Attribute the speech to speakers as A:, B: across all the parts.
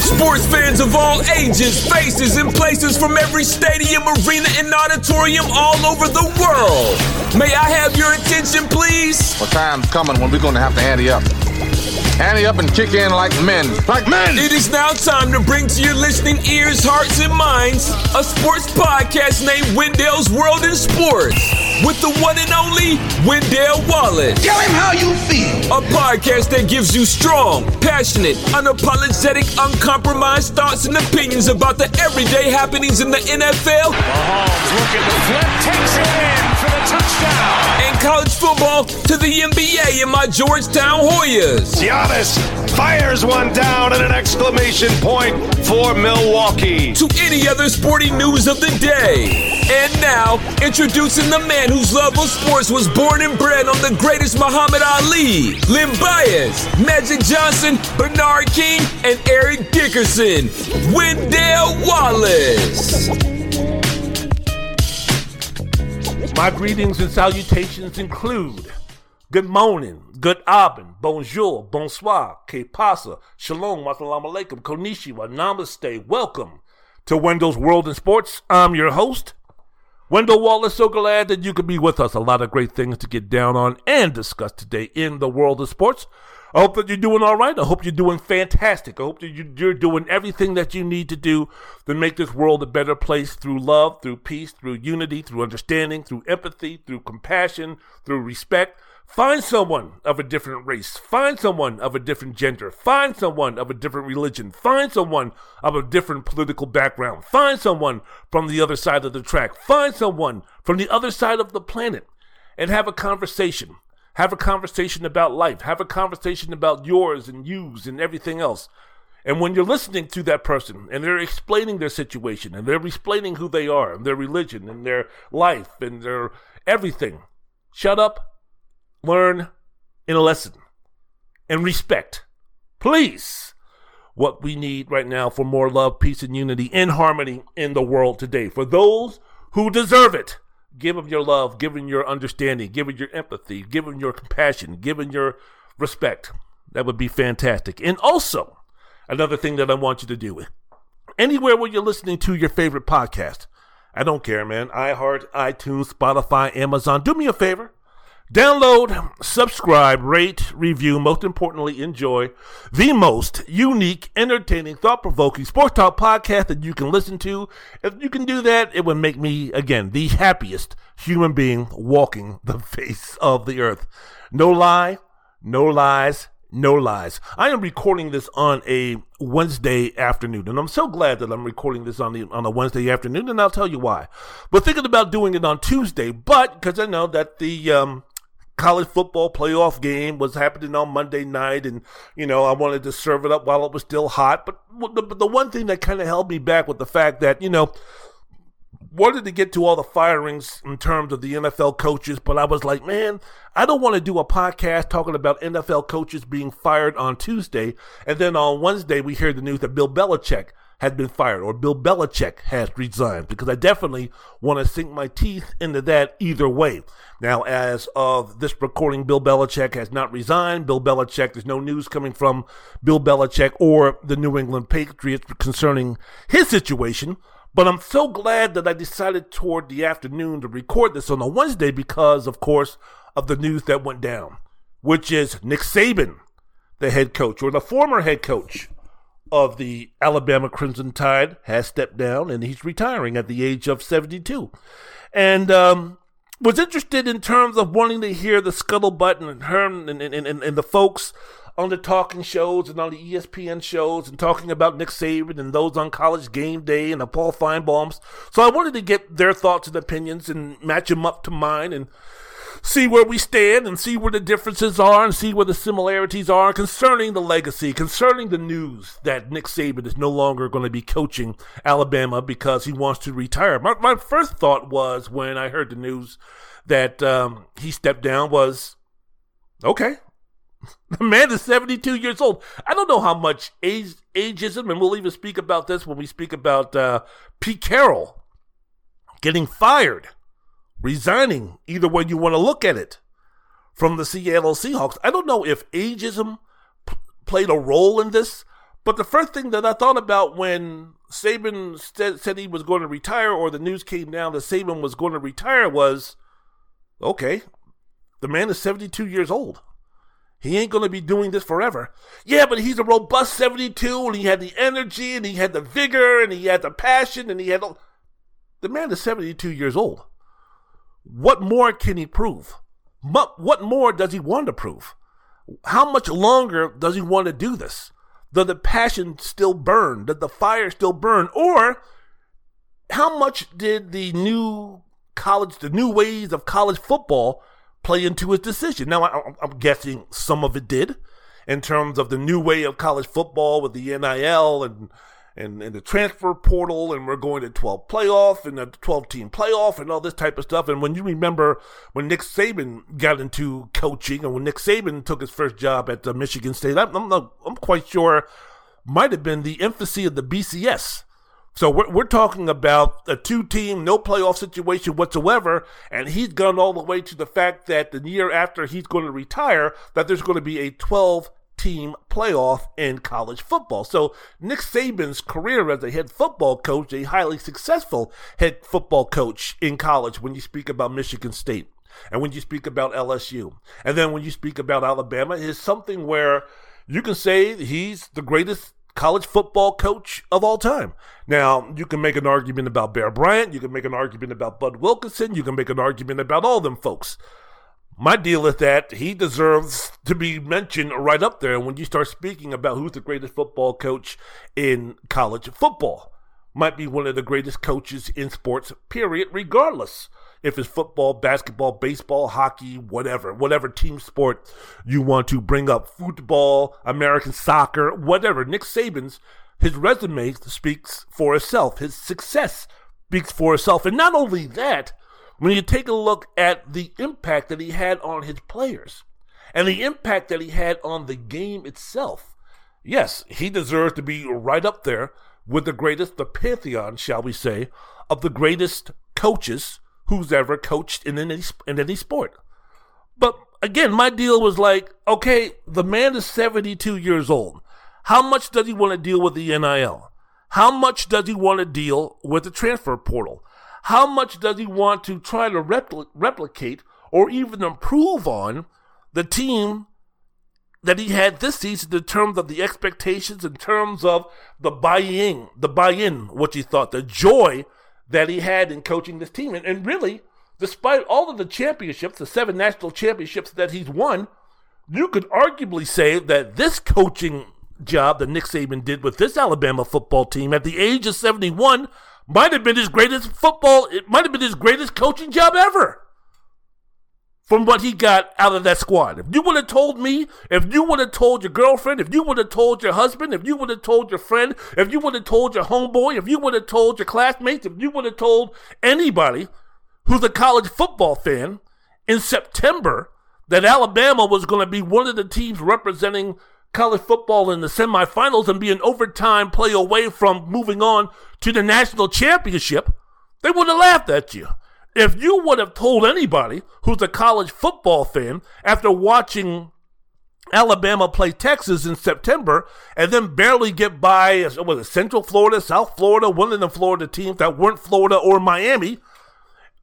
A: Sports fans of all ages, faces, and places from every stadium, arena, and auditorium all over the world. May I have your attention, please?
B: Well, time's coming when we're going to have to ante up. Ante up and kick in like men. Like men!
A: It is now time to bring to your listening ears, hearts, and minds a sports podcast named Wendell's World in Sports with the one and only Wendell Wallace.
C: Tell him how you feel.
A: A podcast that gives you strong, passionate, unapologetic, uncompromised thoughts and opinions about the everyday happenings in the NFL.
D: Mahomes looking to flip, takes it in for the touchdown.
A: And college football to the NBA in my Georgetown Hoyas.
D: Giannis fires one down and an exclamation point for Milwaukee.
A: To any other sporting news of the day. And now, introducing the man whose love of sports was born and bred on the greatest Muhammad Ali, Len Bias, Magic Johnson, Bernard King, and Eric Dickerson. Wendell Wallace.
E: My greetings and salutations include good morning, good abend, bonjour, bonsoir, que pasa, shalom, assalamu alaikum, konnichiwa, namaste, welcome to Wendell's World in Sports. I'm your host, Wendell Wallace. So glad that you could be with us. A lot of great things to get down on and discuss today in the world of sports. I hope that you're doing all right. I hope you're doing fantastic. I hope that you're doing everything that you need to do to make this world a better place through love, through peace, through unity, through understanding, through empathy, through compassion, through respect. Find someone of a different race. Find someone of a different gender. Find someone of a different religion. Find someone of a different political background. Find someone from the other side of the track. Find someone from the other side of the planet and have a conversation. Have a conversation about life. Have a conversation about yours and yous and everything else. And when you're listening to that person and they're explaining their situation and they're explaining who they are and their religion and their life and their everything, shut up, learn, in a lesson and respect. Please. What we need right now for more love, peace, and unity and harmony in the world today. For those who deserve it. Give them your love, give them your understanding, give them your empathy, give them your compassion, give them your respect. That would be fantastic. And also, another thing that I want you to do anywhere where you're listening to your favorite podcast, I don't care, man. iHeart, iTunes, Spotify, Amazon. Do me a favor. Download, subscribe, rate, review, most importantly, enjoy the most unique, entertaining, thought provoking sports talk podcast that you can listen to. If you can do that, it would make me, again, the happiest human being walking the face of the earth. No lie, no lies, no lies. I am recording this on a Wednesday afternoon, and I'm so glad that I'm recording this on the on a Wednesday afternoon, and I'll tell you why. But thinking about doing it on Tuesday, but because I know that the um, college football playoff game was happening on Monday night, and you know I wanted to serve it up while it was still hot. But the, the one thing that kind of held me back with the fact that you know wanted to get to all the firings in terms of the NFL coaches, but I was like, man, I don't want to do a podcast talking about NFL coaches being fired on Tuesday, and then on Wednesday we hear the news that Bill Belichick had been fired or Bill Belichick has resigned because I definitely want to sink my teeth into that either way. Now, as of this recording, Bill Belichick has not resigned. Bill Belichick, there's no news coming from Bill Belichick or the New England Patriots concerning his situation. But I'm so glad that I decided toward the afternoon to record this on a Wednesday because, of course, of the news that went down, which is Nick Saban, the head coach or the former head coach of the Alabama Crimson Tide, has stepped down and he's retiring at the age of 72. And um, was interested in terms of wanting to hear the scuttlebutt and her and, and, and, and the folks on the talking shows and on the ESPN shows and talking about Nick Saban and those on College Game Day and the Paul Finebaums. So I wanted to get their thoughts and opinions and match them up to mine and see where we stand and see where the differences are and see where the similarities are concerning the legacy, concerning the news that Nick Saban is no longer going to be coaching Alabama because he wants to retire. My, my first thought was when I heard the news that um, he stepped down was, okay, the man is 72 years old. I don't know how much age, ageism, and we'll even speak about this when we speak about uh, Pete Carroll getting fired, resigning, either way you want to look at it, from the Seattle Seahawks. I don't know if ageism p- played a role in this, but the first thing that I thought about when Saban said, said he was going to retire, or the news came down that Saban was going to retire, was okay, the man is 72 years old. He ain't going to be doing this forever. Yeah, but he's a robust 72 and he had the energy and he had the vigor and he had the passion and he had. All... The man is 72 years old. What more can he prove? What more does he want to prove? How much longer does he want to do this? Does the passion still burn? Does the fire still burn? Or how much did the new college, the new ways of college football play into his decision. Now, I, am guessing some of it did in terms of the new way of college football with the NIL and, and, and the transfer portal, and we're going to 12 playoff and a 12 team playoff and all this type of stuff. And when you remember when Nick Saban got into coaching and when Nick Saban took his first job at uh, Michigan State, I'm, I'm, I'm quite sure might have been the infancy of the BCS so we're, we're talking about a two team, no playoff situation whatsoever. And he's gone all the way to the fact that the year after he's going to retire, that there's going to be a 12 team playoff in college football. So Nick Saban's career as a head football coach, a highly successful head football coach in college when you speak about Michigan State and when you speak about LSU. And then when you speak about Alabama is something where you can say he's the greatest college football coach of all time. Now, you can make an argument about Bear Bryant, you can make an argument about Bud Wilkinson, you can make an argument about all them folks. My deal is that he deserves to be mentioned right up there when you start speaking about who's the greatest football coach in college football. Might be one of the greatest coaches in sports, period, regardless if it's football, basketball, baseball, hockey, whatever, whatever team sport you want to bring up, football, American soccer, whatever. Nick Saban's his resume speaks for itself. His success speaks for itself. And not only that, when you take a look at the impact that he had on his players and the impact that he had on the game itself, yes, he deserves to be right up there with the greatest, the pantheon, shall we say, of the greatest coaches who's ever coached in any in any sport. But again, my deal was like, okay, the man is 72 years old. How much does he want to deal with the NIL? How much does he want to deal with the transfer portal? How much does he want to try to repl- replicate or even improve on the team that he had this season in terms of the expectations, in terms of the buy-in, the buy-in, what he thought, the joy that he had in coaching this team. And, and really, despite all of the championships, the seven national championships that he's won, you could arguably say that this coaching job that Nick Saban did with this Alabama football team at the age of 71 might have been his greatest football, it might have been his greatest coaching job ever from what he got out of that squad. If you would have told me, if you would have told your girlfriend, if you would have told your husband, if you would have told your friend, if you would have told your homeboy, if you would have told your classmates, if you would have told anybody who's a college football fan in September that Alabama was going to be one of the teams representing college football in the semifinals and be an overtime play away from moving on to the national championship, they would have laughed at you. If you would have told anybody who's a college football fan after watching Alabama play Texas in September and then barely get by, it Central Florida, South Florida, one of the Florida teams that weren't Florida or Miami,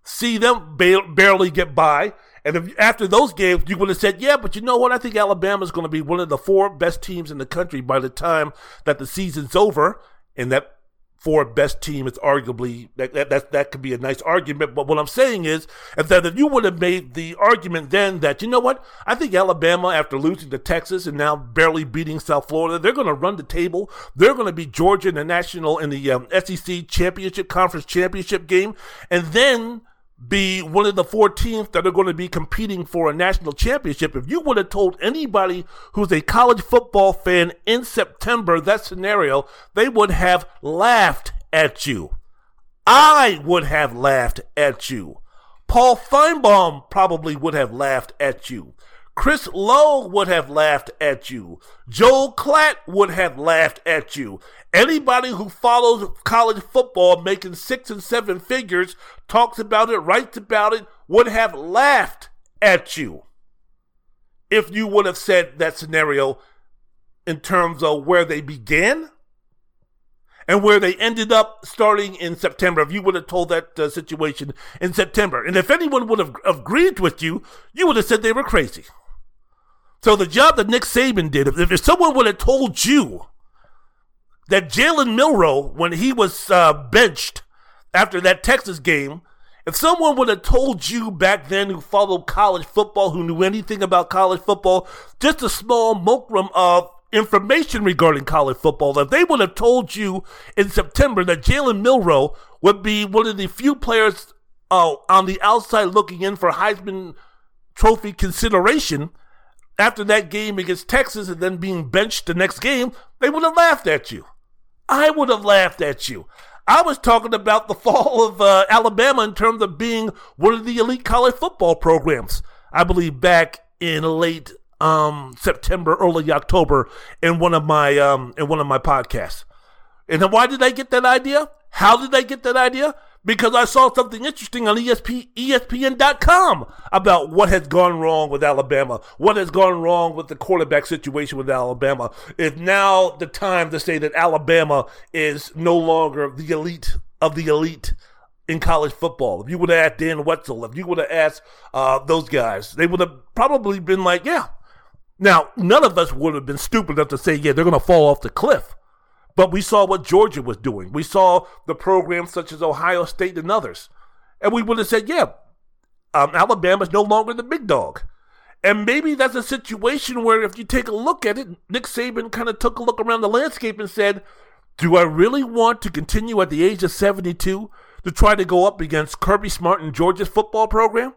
E: see them ba- barely get by. And if, after those games, you would have said, yeah, but you know what? I think Alabama is going to be one of the four best teams in the country by the time that the season's over. And that four best team, it's arguably that, that that that could be a nice argument. But what I'm saying is, is that if you would have made the argument then that you know what, I think Alabama, after losing to Texas and now barely beating South Florida, they're going to run the table. They're going to be Georgia in the national in the um, SEC championship conference championship game, and then be one of the four teams that are going to be competing for a national championship. If you would have told anybody who's a college football fan in September that scenario, they would have laughed at you. I would have laughed at you. Paul Finebaum probably would have laughed at you. Chris Low would have laughed at you. Joel Klatt would have laughed at you. Anybody who follows college football making six and seven figures, talks about it, writes about it, would have laughed at you. if you would have said that scenario in terms of where they began and where they ended up starting in September. If you would have told that uh, situation in September, and if anyone would have agreed with you, you would have said they were crazy. So the job that Nick Saban did, if, if someone would have told you that Jalen Milroe, when he was uh, benched after that Texas game, if someone would have told you back then who followed college football, who knew anything about college football, just a small mulcrum of information regarding college football, if they would have told you in September that Jalen Milroe would be one of the few players uh, on the outside looking in for Heisman Trophy consideration after that game against Texas and then being benched the next game, they would have laughed at you. I would have laughed at you. I was talking about the fall of uh, Alabama in terms of being one of the elite college football programs. I believe back in late um, September, early October, in one of my um, in one of my podcasts. And then why did I get that idea? How did I get that idea? Because I saw something interesting on ESP, ESPN.com about what has gone wrong with Alabama, what has gone wrong with the quarterback situation with Alabama. Is now the time to say that Alabama is no longer the elite of the elite in college football. If you would have asked Dan Wetzel, if you would have asked uh, those guys, they would have probably been like, yeah. Now, none of us would have been stupid enough to say, yeah, they're going to fall off the cliff. But we saw what Georgia was doing. We saw the programs such as Ohio State and others. And we would have said, yeah, um, Alabama's no longer the big dog. And maybe that's a situation where if you take a look at it, Nick Saban kind of took a look around the landscape and said, do I really want to continue at the age of 72 to try to go up against Kirby Smart and Georgia's football program?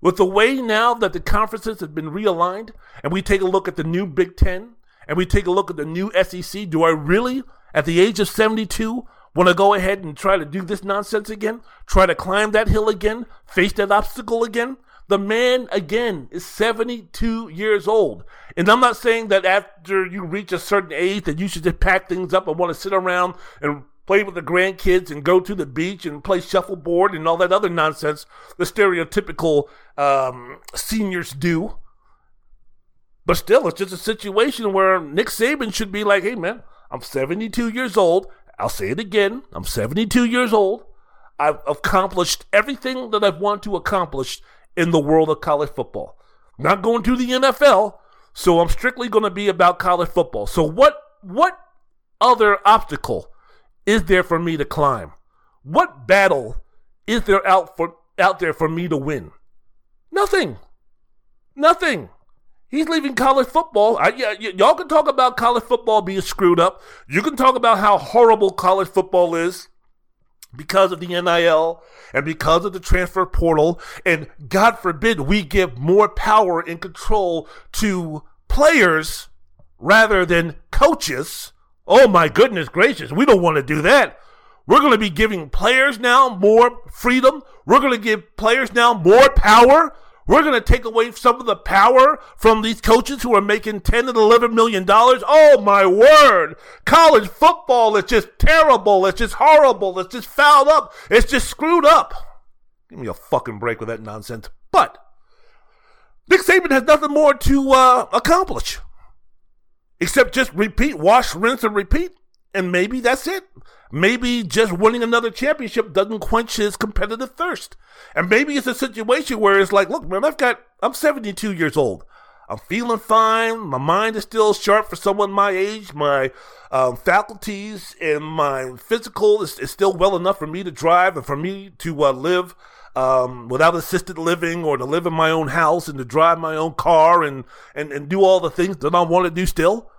E: With the way now that the conferences have been realigned and we take a look at the new Big Ten and we take a look at the new SEC, do I really, at the age of 72, want to go ahead and try to do this nonsense again? Try to climb that hill again? Face that obstacle again? The man, again, is 72 years old. And I'm not saying that after you reach a certain age that you should just pack things up and want to sit around and play with the grandkids and go to the beach and play shuffleboard and all that other nonsense the stereotypical um, seniors do. But still, it's just a situation where Nick Saban should be like, hey, man, I'm 72 years old. I'll say it again. I'm 72 years old. I've accomplished everything that I've wanted to accomplish in the world of college football. Not going to the NFL, so I'm strictly going to be about college football. So what what other obstacle is there for me to climb? What battle is there out for out there for me to win? Nothing. Nothing. He's leaving college football. I, y- y- y'all can talk about college football being screwed up. You can talk about how horrible college football is because of the NIL and because of the transfer portal. And God forbid we give more power and control to players rather than coaches. Oh my goodness gracious, we don't want to do that. We're going to be giving players now more freedom. We're going to give players now more power. We're going to take away some of the power from these coaches who are making 10 and 11 million dollars. Oh my word. College football is just terrible. It's just horrible. It's just fouled up. It's just screwed up. Give me a fucking break with that nonsense. But Nick Saban has nothing more to uh, accomplish except just repeat, wash, rinse, and repeat. And maybe that's it. Maybe just winning another championship doesn't quench his competitive thirst. And maybe it's a situation where it's like, look, man, I've got, I'm 72 years old. I'm feeling fine. My mind is still sharp for someone my age. My um, faculties and my physical is, is, still well enough for me to drive and for me to uh, live um, without assisted living or to live in my own house and to drive my own car and, and, and do all the things that I want to do still.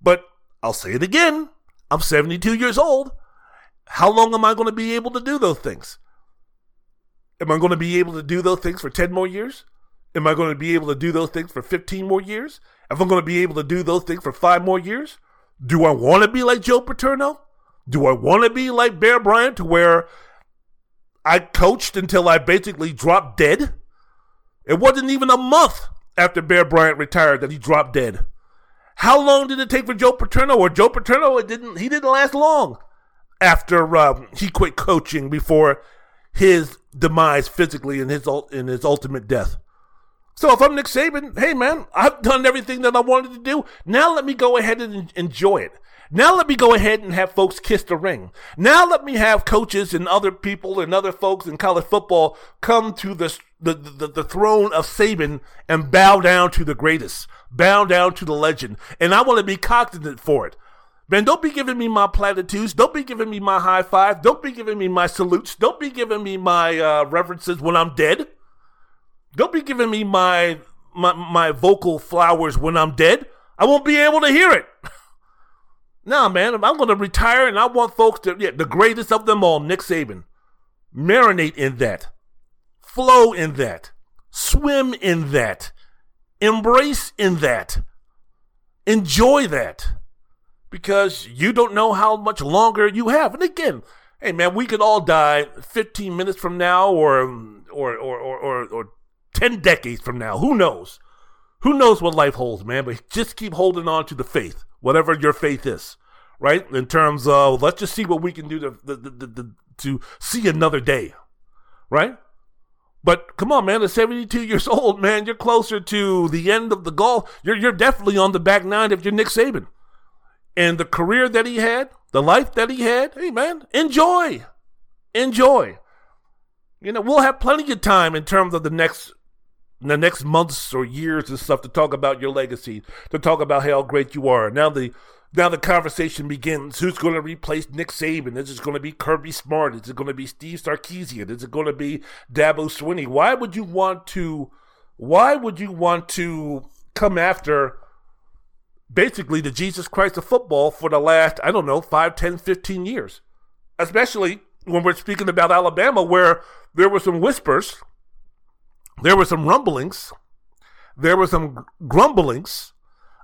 E: But I'll say it again. I'm 72 years old. How long am I going to be able to do those things? Am I going to be able to do those things for 10 more years? Am I going to be able to do those things for 15 more years? Am I going to be able to do those things for five more years? Do I want to be like Joe Paterno? Do I want to be like Bear Bryant to where I coached until I basically dropped dead? It wasn't even a month after Bear Bryant retired that he dropped dead. How long did it take for Joe Paterno? Or Joe Paterno, it didn't. He didn't last long after um, he quit coaching before his demise physically and his in his ultimate death. So if I'm Nick Saban, hey man, I've done everything that I wanted to do. Now let me go ahead and enjoy it. Now let me go ahead and have folks kiss the ring. Now let me have coaches and other people and other folks in college football come to the the, the, the throne of Saban and bow down to the greatest, bow down to the legend. And I want to be cognizant for it. Man, don't be giving me my platitudes. Don't be giving me my high five. Don't be giving me my salutes. Don't be giving me my uh, references when I'm dead. Don't be giving me my, my my vocal flowers when I'm dead. I won't be able to hear it. nah, man, I'm going to retire, and I want folks to yeah, the greatest of them all, Nick Saban, marinate in that flow in that, swim in that, embrace in that, enjoy that, because you don't know how much longer you have. And again, hey man, we could all die 15 minutes from now, or or or or or, or 10 decades from now. Who knows? Who knows what life holds, man? But just keep holding on to the faith, whatever your faith is, right? In terms of let's just see what we can do to to, to, to see another day, right? But come on, man, at 72 years old, man, you're closer to the end of the golf. You're, you're definitely on the back nine if you're Nick Saban. And the career that he had, the life that he had, hey, man, enjoy. Enjoy. You know, we'll have plenty of time in terms of the next the next months or years and stuff to talk about your legacy, to talk about how great you are. Now the now the conversation begins. Who's going to replace Nick Saban? Is it going to be Kirby Smart? Is it going to be Steve Sarkisian? Is it going to be Dabo Swinney? Why would you want to? Why would you want to come after basically the Jesus Christ of football for the last I don't know 5, 10, 15 years? Especially when we're speaking about Alabama, where there were some whispers, there were some rumblings, there were some grumblings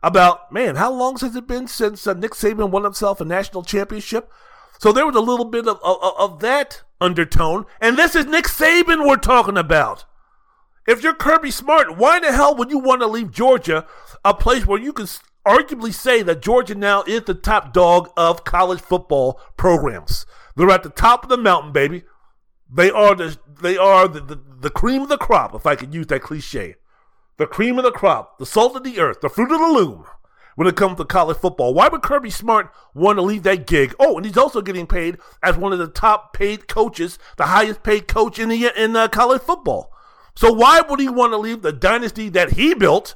E: about, man, how long has it been since uh, Nick Saban won himself a national championship? So there was a little bit of, of, of that undertone. And this is Nick Saban we're talking about. If you're Kirby Smart, why the hell would you want to leave Georgia, a place where you can arguably say that Georgia now is the top dog of college football programs? They're at the top of the mountain, baby. They are the they are the, the, the cream of the crop, if I could use that cliche the cream of the crop, the salt of the earth, the fruit of the loom when it comes to college football. Why would Kirby Smart want to leave that gig? Oh, and he's also getting paid as one of the top paid coaches, the highest paid coach in the in uh, college football. So why would he want to leave the dynasty that he built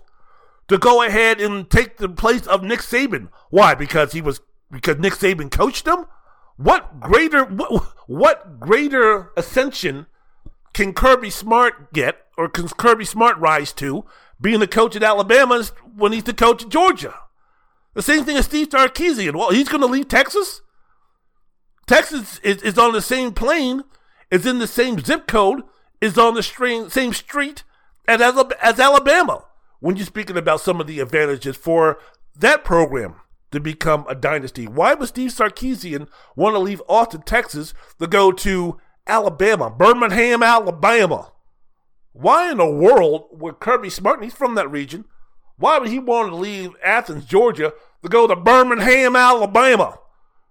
E: to go ahead and take the place of Nick Saban? Why? Because he was because Nick Saban coached him. What greater what, what greater ascension can Kirby Smart get, or can Kirby Smart rise to, being the coach at Alabama when he's the coach at Georgia? The same thing as Steve Sarkisian. Well, he's going to leave Texas. Texas is, is on the same plane, is in the same zip code, is on the same street as, as Alabama. When you're speaking about some of the advantages for that program to become a dynasty, why would Steve Sarkisian want to leave Austin, Texas to go to Alabama, Birmingham, Alabama. Why in the world would Kirby Smart, he's from that region, why would he want to leave Athens, Georgia to go to Birmingham, Alabama?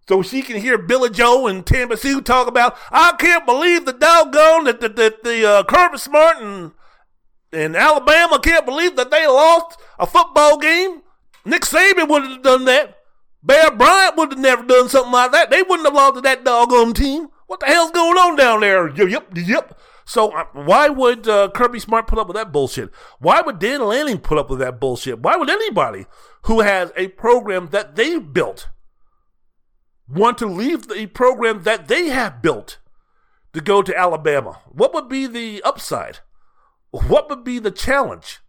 E: So she can hear Billy Joe and Tampa Sue talk about, I can't believe the doggone that the, the, the uh, Kirby Smart and, and Alabama can't believe that they lost a football game. Nick Saban would have done that. Bear Bryant would have never done something like that. They wouldn't have lost to that doggone team. What the hell's going on down there? Yep, yep. So uh, why would uh, Kirby Smart put up with that bullshit? Why would Dan Lanning put up with that bullshit? Why would anybody who has a program that they built want to leave the program that they have built to go to Alabama? What would be the upside? What would be the challenge?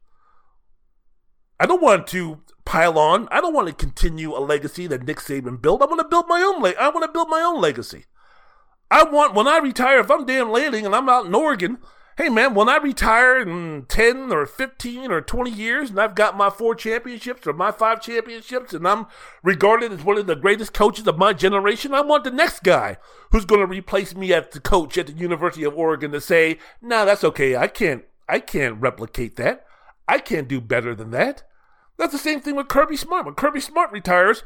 E: I don't want to pile on. I don't want to continue a legacy that Nick Saban built. I want to build my own. Le- I want to build my own legacy. I want when I retire, if I'm Dan Lanning and I'm out in Oregon, hey man, when I retire in 10 or 15 or 20 years and I've got my four championships or my five championships and I'm regarded as one of the greatest coaches of my generation, I want the next guy who's going to replace me as the coach at the University of Oregon to say, nah, that's okay. I can't, I can't replicate that. I can't do better than that. That's the same thing with Kirby Smart. When Kirby Smart retires,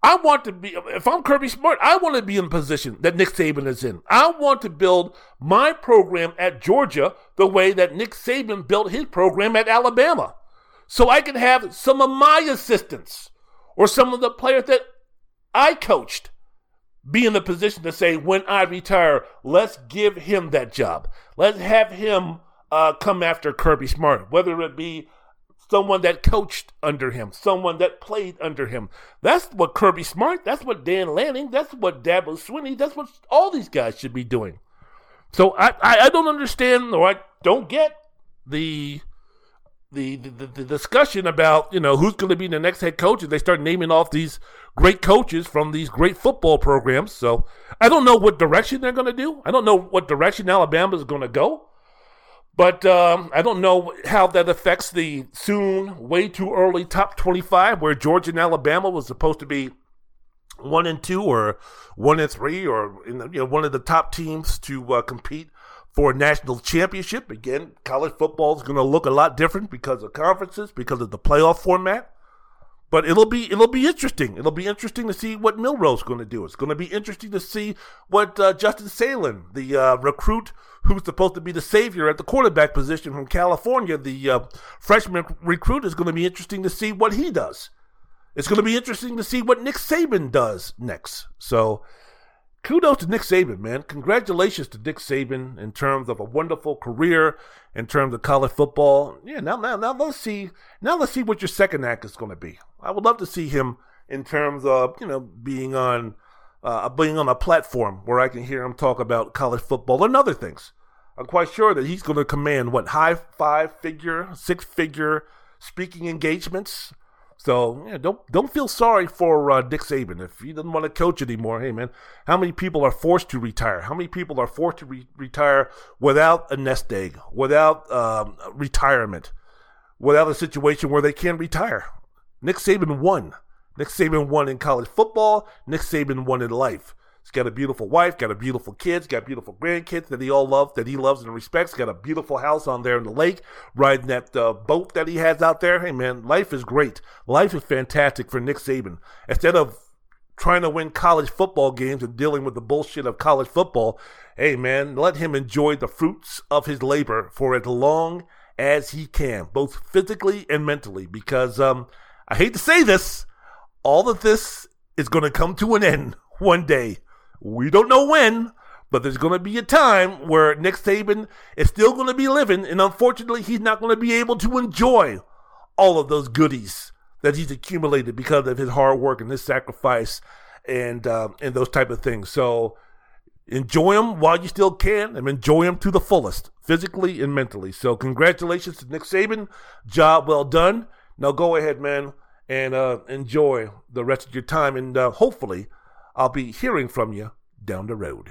E: I want to be, if I'm Kirby Smart, I want to be in a position that Nick Saban is in. I want to build my program at Georgia the way that Nick Saban built his program at Alabama. So I can have some of my assistants or some of the players that I coached be in a position to say, when I retire, let's give him that job. Let's have him uh, come after Kirby Smart, whether it be someone that coached under him, someone that played under him. That's what Kirby Smart, that's what Dan Lanning, that's what Dabo Swinney, that's what all these guys should be doing. So I, I, I don't understand or I don't get the the, the, the discussion about you know who's going to be the next head coach, and they start naming off these great coaches from these great football programs. So I don't know what direction they're going to do. I don't know what direction Alabama is going to go. But um, I don't know how that affects the soon, way too early top 25, where Georgia and Alabama was supposed to be one and two, or one and three, or you know one of the top teams to uh, compete for a national championship. Again, college football is going to look a lot different because of conferences, because of the playoff format. But it'll be it'll be interesting. It'll be interesting to see what Milroe's going to do. It's going to be interesting to see what uh, Justin Salen, the uh, recruit who's supposed to be the savior at the quarterback position from California, the uh, freshman recruit, is going to be interesting to see what he does. It's going to be interesting to see what Nick Saban does next. So kudos to Nick Saban, man. Congratulations to Nick Saban in terms of a wonderful career in terms of college football. Yeah, now now now let's see now let's see what your second act is going to be. I would love to see him in terms of you know being on uh, being on a platform where I can hear him talk about college football and other things. I'm quite sure that he's going to command what high five figure, six figure speaking engagements so yeah, don't don't feel sorry for uh, Dick Saban if he doesn't want to coach anymore. Hey man, how many people are forced to retire? How many people are forced to re- retire without a nest egg, without um, retirement, without a situation where they can retire? Nick Saban won. Nick Saban won in college football. Nick Saban won in life. He's got a beautiful wife, got a beautiful kids, got beautiful grandkids that he all loves, that he loves and respects. Got a beautiful house on there in the lake, riding that uh, boat that he has out there. Hey man, life is great. Life is fantastic for Nick Saban. Instead of trying to win college football games and dealing with the bullshit of college football, hey man, let him enjoy the fruits of his labor for as long as he can, both physically and mentally. Because um, I hate to say this, all of this is going to come to an end one day. We don't know when, but there's going to be a time where Nick Saban is still going to be living, and unfortunately, he's not going to be able to enjoy all of those goodies that he's accumulated because of his hard work and his sacrifice and uh, and those type of things. So enjoy them while you still can, and enjoy them to the fullest, physically and mentally. So congratulations to Nick Saban, job well done. Now go ahead, man, and uh, enjoy the rest of your time, and uh, hopefully I'll be hearing from you down the road.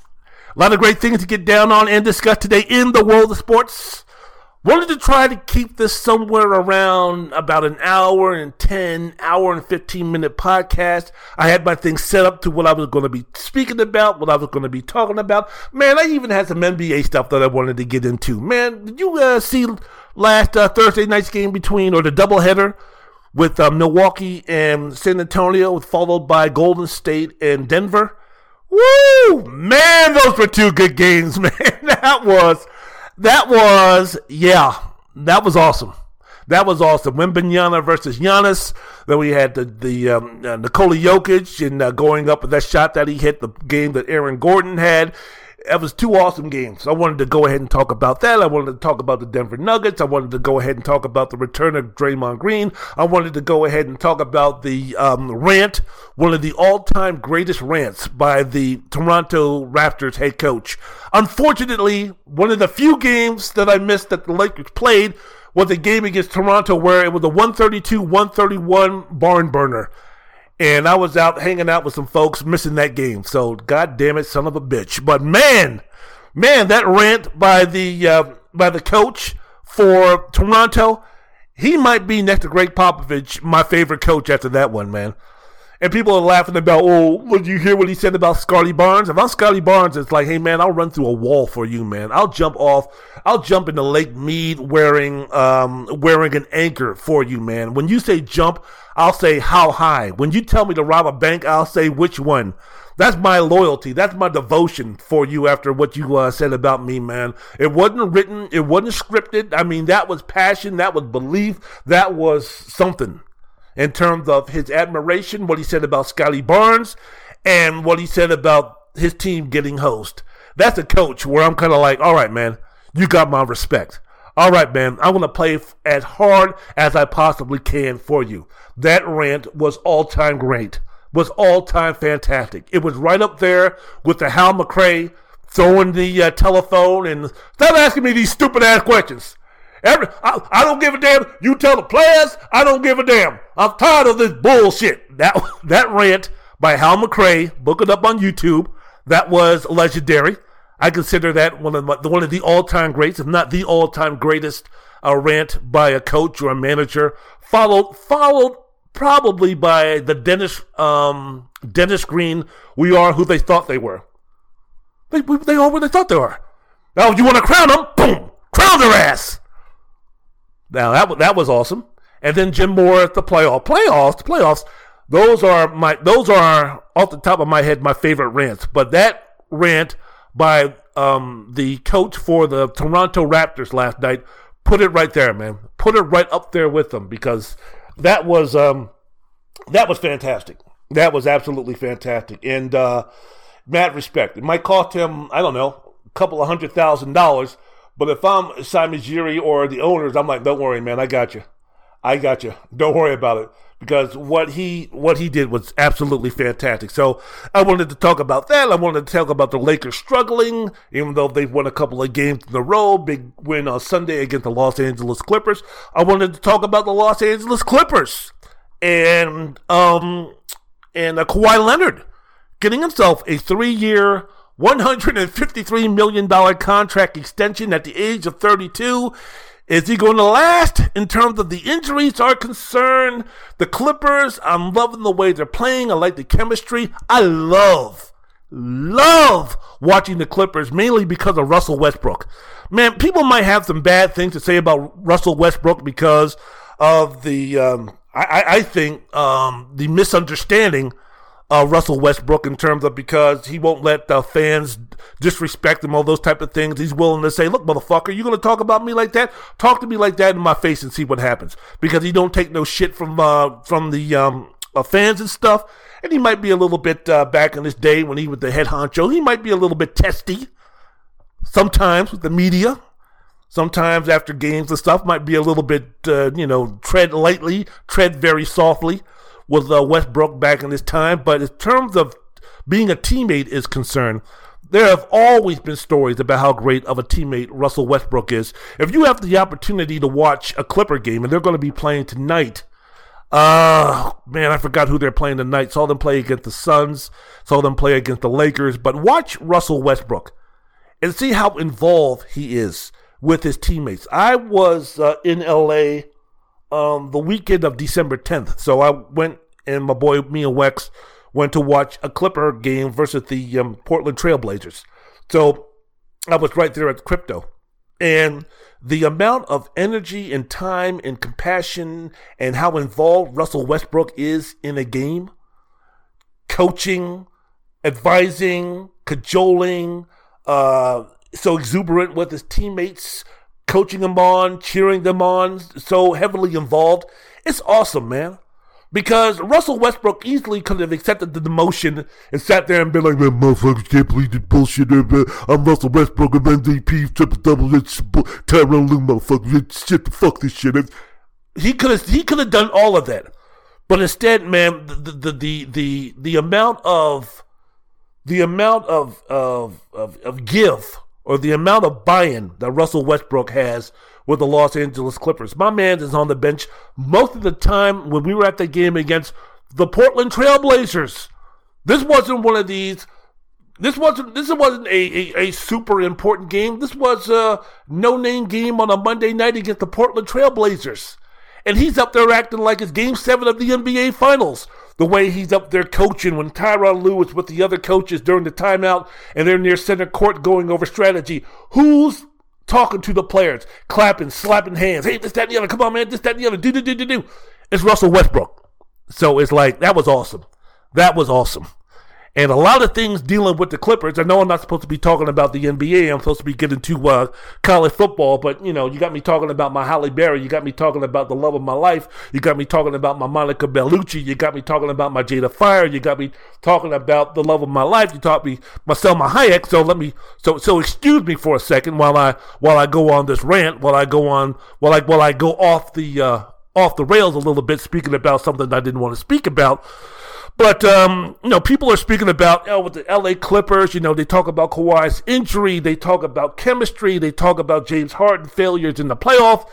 E: A lot of great things to get down on and discuss today in the world of sports. Wanted to try to keep this somewhere around about an hour and 10, hour and 15 minute podcast. I had my things set up to what I was going to be speaking about, what I was going to be talking about. Man, I even had some NBA stuff that I wanted to get into. Man, did you uh, see last uh, Thursday night's game between, or the doubleheader with uh, Milwaukee and San Antonio, followed by Golden State and Denver? Woo! Man, those were two good games, man. That was that was, yeah, that was awesome. That was awesome. Wembanyama versus Giannis. Then we had the the um, uh, Nikola Jokic and uh, going up with that shot that he hit the game that Aaron Gordon had. It was two awesome games. I wanted to go ahead and talk about that. I wanted to talk about the Denver Nuggets. I wanted to go ahead and talk about the return of Draymond Green. I wanted to go ahead and talk about the um, rant, one of the all-time greatest rants by the Toronto Raptors head coach. Unfortunately, one of the few games that I missed that the Lakers played was a game against Toronto where it was a 132-131 barn burner and I was out hanging out with some folks missing that game. So, god damn it, son of a bitch. But man, man, that rant by the uh, by the coach for Toronto, he might be next to Gregg Popovich, my favorite coach after that one, man. And people are laughing about, oh, did you hear what he said about Scottie Barnes? If I'm Scottie Barnes, it's like, hey man, I'll run through a wall for you, man. I'll jump off, I'll jump into Lake Mead wearing um wearing an anchor for you, man. When you say jump, I'll say how high. When you tell me to rob a bank, I'll say which one. That's my loyalty. That's my devotion for you after what you uh, said about me, man. It wasn't written. It wasn't scripted. I mean, that was passion. That was belief. That was something in terms of his admiration, what he said about Scottie Barnes, and what he said about his team getting host. That's a coach where I'm kind of like, all right, man, you got my respect. All right, man, I'm going to play as hard as I possibly can for you. That rant was all time great, was all time fantastic. It was right up there with the Hal McRae throwing the uh, telephone and stop asking me these stupid ass questions. Every, I, I, don't give a damn. You tell the players, I don't give a damn. I'm tired of this bullshit. That that rant by Hal McRae, book it up on YouTube. That was legendary. I consider that one of my, one of the all time greats, if not the all time greatest uh, rant by a coach or a manager. Followed followed probably by the Dennis um, Dennis Green. We are who they thought they were. They they are what they thought they were. Now you want to crown them? Boom, crown their ass. Now that that was awesome. And then Jim Mora at the playoff playoffs. The playoffs. Those are my those are off the top of my head my favorite rants. But that rant by um, the coach for the Toronto Raptors last night put it right there, man. Put it right up there with them because that was um, that was fantastic. That was absolutely fantastic, and uh, mad respect. It might cost him, I don't know, a couple of hundred thousand dollars. But if I'm Masai Ujiri or the owners, I'm like, don't worry, man, I got you. I got you. Don't worry about it because what he what he did was absolutely fantastic. So I wanted to talk about that. I wanted to talk about the Lakers struggling, even though they've won a couple of games in a row. Big win on Sunday against the Los Angeles Clippers. I wanted to talk about the Los Angeles Clippers and um and uh, Kawhi Leonard getting himself a three year. $153 million contract extension at the age of 32 is he going to last in terms of the injuries are concerned? The Clippers, I'm loving the way they're playing. I like the chemistry. I love, love watching the Clippers mainly because of Russell Westbrook. Man, people might have some bad things to say about Russell Westbrook because of the, um, I, I, think, um, the misunderstanding uh, Russell Westbrook in terms of because he won't let the fans disrespect him, all those type of things. He's willing to say, "Look, motherfucker, you gonna talk about me like that? Talk to me like that in my face and see what happens." Because he don't take no shit from uh, from the um, uh, fans and stuff. And he might be a little bit uh, back in his day when he was the head honcho. He might be a little bit testy sometimes with the media. Sometimes after games and stuff, might be a little bit, uh, you know, tread lightly, tread very softly with uh, Westbrook back in his time. But in terms of being a teammate is concerned, there have always been stories about how great of a teammate Russell Westbrook is. If you have the opportunity to watch a Clipper game, and they're going to be playing tonight, uh man, I forgot who they're playing tonight. Saw them play against the Suns, saw them play against the Lakers, but watch Russell Westbrook and see how involved he is with his teammates. I was uh, in LA um, the weekend of December 10th. So I went and my boy, me and Wex, went to watch a Clipper game versus the um, Portland Trailblazers. So I was right there at crypto. And the amount of energy and time and compassion and how involved Russell Westbrook is in a game, coaching, advising, cajoling, uh, so exuberant with his teammates, coaching them on, cheering them on, so heavily involved. It's awesome, man. Because Russell Westbrook easily could have accepted the demotion and sat there and been like, man, motherfuckers can't believe this bullshit. I'm Russell Westbrook, I'm MVP, triple double, it's Tyronn Lue, motherfucker, shit, the fuck this shit. He could have, he could have done all of that. But instead, man, the, the, the, the, the amount of, the amount of, of, of, of give or the amount of buy-in that Russell Westbrook has with the Los Angeles Clippers. My man is on the bench most of the time when we were at the game against the Portland Trailblazers. This wasn't one of these. This wasn't. This wasn't a, a, a super important game. This was a no-name game on a Monday night against the Portland Trailblazers, and he's up there acting like it's Game Seven of the NBA Finals the way he's up there coaching when Tyronn Lue with the other coaches during the timeout and they're near center court going over strategy. Who's talking to the players, clapping, slapping hands? Hey, this, that, and the other. Come on, man. This, that, and the other. Do, do, do, do, do. It's Russell Westbrook. So it's like, that was awesome. That was awesome. And a lot of things dealing with the Clippers. I know I'm not supposed to be talking about the NBA. I'm supposed to be getting to uh, college football, but you know, you got me talking about my Halle Berry. You got me talking about the love of my life. You got me talking about my Monica Bellucci. You got me talking about my Jada Fire. You got me talking about the love of my life. You taught me my Salma Hayek. So let me so so excuse me for a second while I while I go on this rant. While I go on while I while I go off the uh, off the rails a little bit, speaking about something I didn't want to speak about. But um, you know, people are speaking about oh, with the LA Clippers. You know, they talk about Kawhi's injury, they talk about chemistry, they talk about James Harden failures in the playoff.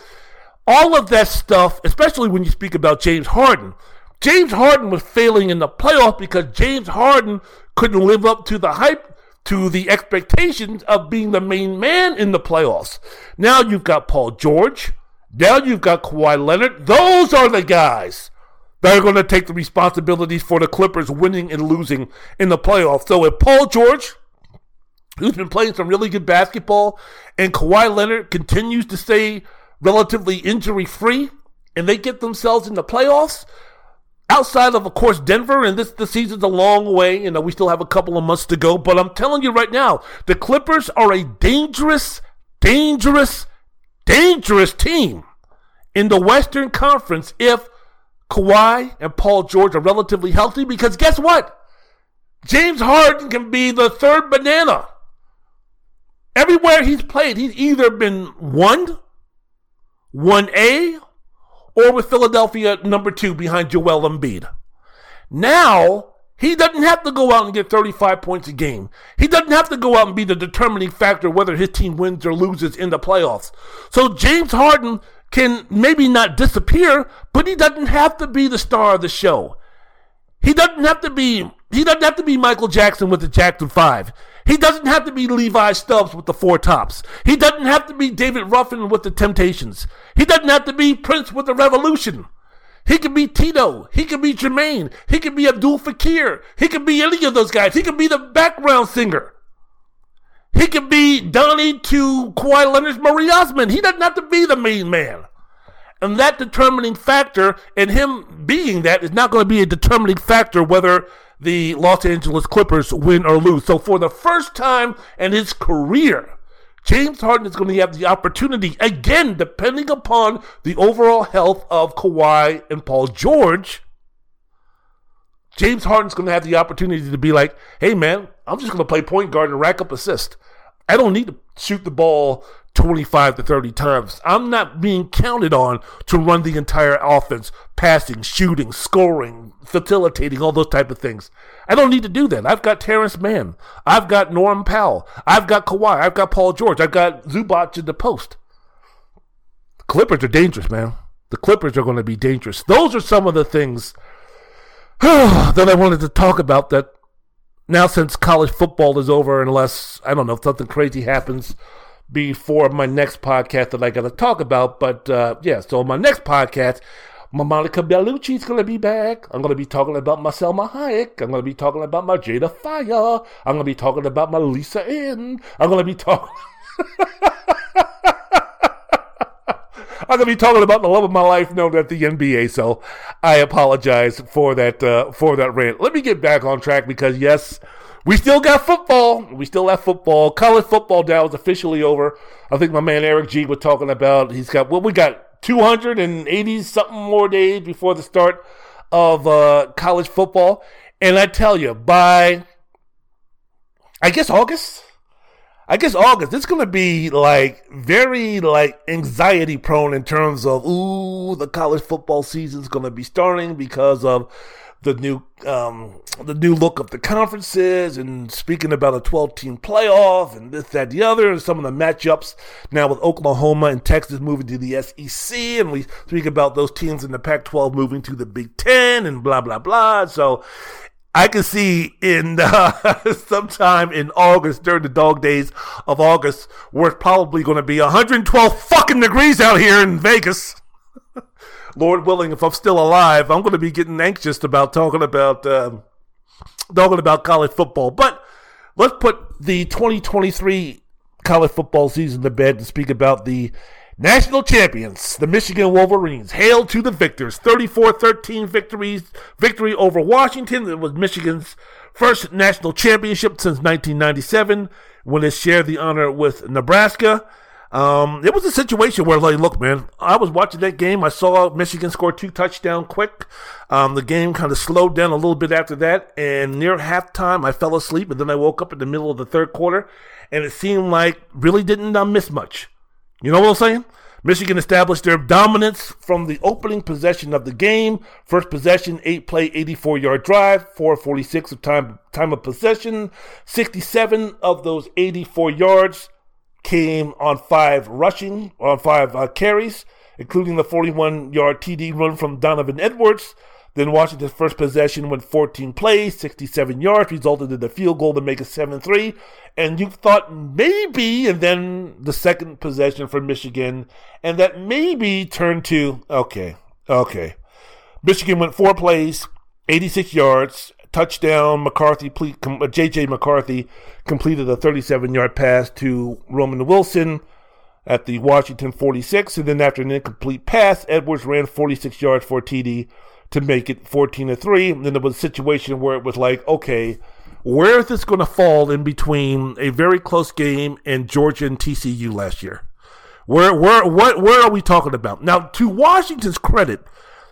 E: All of that stuff, especially when you speak about James Harden. James Harden was failing in the playoff because James Harden couldn't live up to the hype, to the expectations of being the main man in the playoffs. Now you've got Paul George. Now you've got Kawhi Leonard. Those are the guys that are going to take the responsibilities for the Clippers winning and losing in the playoffs. So if Paul George, who's been playing some really good basketball, and Kawhi Leonard continues to stay relatively injury free, and they get themselves in the playoffs, outside of, of course, Denver, and this the season's a long way. You know, we still have a couple of months to go. But I'm telling you right now, the Clippers are a dangerous, dangerous, dangerous team in the Western Conference if Kawhi and Paul George are relatively healthy because guess what? James Harden can be the third banana. Everywhere he's played, he's either been one, 1A, or with Philadelphia number two behind Joel Embiid. Now, he doesn't have to go out and get 35 points a game. He doesn't have to go out and be the determining factor whether his team wins or loses in the playoffs. So James Harden can maybe not disappear, but he doesn't have to be the star of the show. He doesn't have to be he doesn't have to be Michael Jackson with the Jackson 5. He doesn't have to be Levi Stubbs with the Four Tops. He doesn't have to be David Ruffin with the Temptations. He doesn't have to be Prince with the Revolution. He could be Tito. He could be Jermaine. He could be Abdul Fakir. He could be any of those guys. He could be the background singer. He could be Donny to Kawhi Leonard's Marie Osmond. He doesn't have to be the main man. And that determining factor, and him being that, is not going to be a determining factor whether the Los Angeles Clippers win or lose. So for the first time in his career, James Harden is going to have the opportunity, again, depending upon the overall health of Kawhi and Paul George. James Harden's going to have the opportunity to be like, hey, man, I'm just going to play point guard and rack up assists. I don't need to shoot the ball 25 to 30 times. I'm not being counted on to run the entire offense, passing, shooting, scoring, facilitating, all those type of things. I don't need to do that. I've got Terrence Mann. I've got Norm Powell. I've got Kawhi. I've got Paul George. I've got Zubac in the post. The Clippers are dangerous, man. The Clippers are going to be dangerous. Those are some of the things that I wanted to talk about that now since college football is over, unless I don't know if something crazy happens before my next podcast that I got to talk about. But uh, yeah, so my next podcast, my Monica Bellucci is going to be back. I'm going to be talking about my Salma Hayek. I'm going to be talking about my Jada Fire. I'm going to be talking about my Lisa. I'm going to be talking. I'm gonna be talking about the love of my life known at the NBA. So I apologize for that uh, for that rant. Let me get back on track because yes, we still got football. We still have football. College football now is officially over. I think my man Eric G was talking about he's got well, we got 280 something more days before the start of uh, college football. And I tell you, by I guess August, I guess August, it's to be like very like anxiety prone in terms of, ooh, the college football season is going to be starting because of the new um, the new look of the conferences and speaking about a 12 team playoff and this that the other and some of the matchups now with Oklahoma and Texas moving to the SEC and we speak about those teams in the Pac 12 moving to the Big 10 and blah blah blah. So I can see in uh, sometime in August during the dog days of August where it's probably going to be 112 fucking degrees out here in Vegas. Lord willing, if I'm still alive, I'm going to be getting anxious about talking about um, talking about college football. But let's put the 2023 college football season to bed and speak about the national champions, the Michigan Wolverines. Hail to the victors! 34-13 victories victory over Washington. It was Michigan's first national championship since 1997 when it shared the honor with Nebraska. Um, it was a situation where, like, look, man, I was watching that game. I saw Michigan score two touchdowns quick. Um, the game kind of slowed down a little bit after that, and near halftime, I fell asleep, and then I woke up in the middle of the third quarter, and it seemed like really didn't uh, miss much. You know what I'm saying? Michigan established their dominance from the opening possession of the game. First possession, eight play, 84 yard drive, 446 of time time of possession. 67 of those 84 yards came on five rushing, on five uh, carries, including the 41 yard TD run from Donovan Edwards. Then Washington's first possession went 14 plays, 67 yards, resulted in the field goal to make it 7 3. And you thought maybe, and then the second possession for Michigan, and that maybe turned to okay, okay. Michigan went four plays, 86 yards, touchdown. McCarthy, J.J. Uh, McCarthy completed a 37 yard pass to Roman Wilson at the Washington 46. And then after an incomplete pass, Edwards ran 46 yards for TD to make it 14 to 3. And then there was a situation where it was like, okay, where is this going to fall in between a very close game and Georgia and TCU last year? Where, where, what, where are we talking about? Now, to Washington's credit,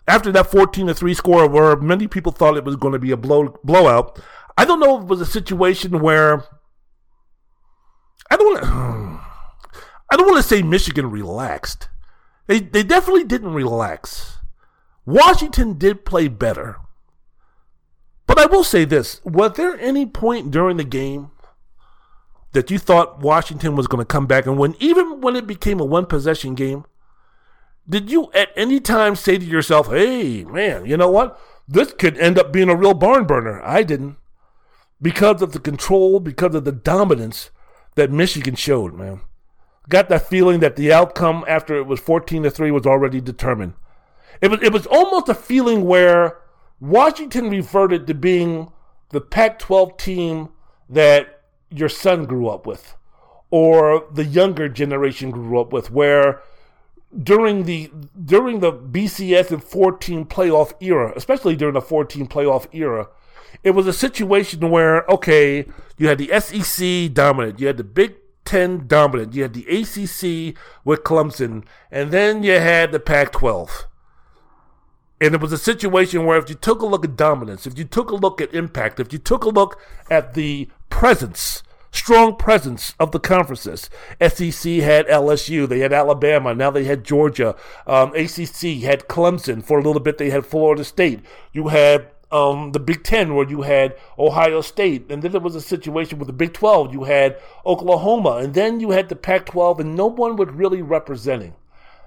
E: after that 14 to 3 score where many people thought it was going to be a blow, blowout, I don't know if it was a situation where I don't want to I don't want to say Michigan relaxed. They they definitely didn't relax. Washington did play better. But I will say this, was there any point during the game that you thought Washington was going to come back and win even when it became a one possession game? Did you at any time say to yourself, hey, man, you know what? This could end up being a real barn burner? I didn't. Because of the control, because of the dominance that Michigan showed, man. Got that feeling that the outcome after it was 14 to 3 was already determined. It was, it was almost a feeling where Washington reverted to being the Pac 12 team that your son grew up with, or the younger generation grew up with, where during the during the BCS and 14 playoff era, especially during the 14 playoff era, it was a situation where okay, you had the SEC dominant, you had the Big Ten dominant, you had the ACC with Clemson, and then you had the Pac-12. And it was a situation where if you took a look at dominance, if you took a look at impact, if you took a look at the presence strong presence of the conferences. SEC had LSU, they had Alabama, now they had Georgia. Um, ACC had Clemson for a little bit. They had Florida State. You had um, the Big Ten, where you had Ohio State, and then there was a situation with the Big 12. You had Oklahoma, and then you had the Pac 12, and no one was really representing.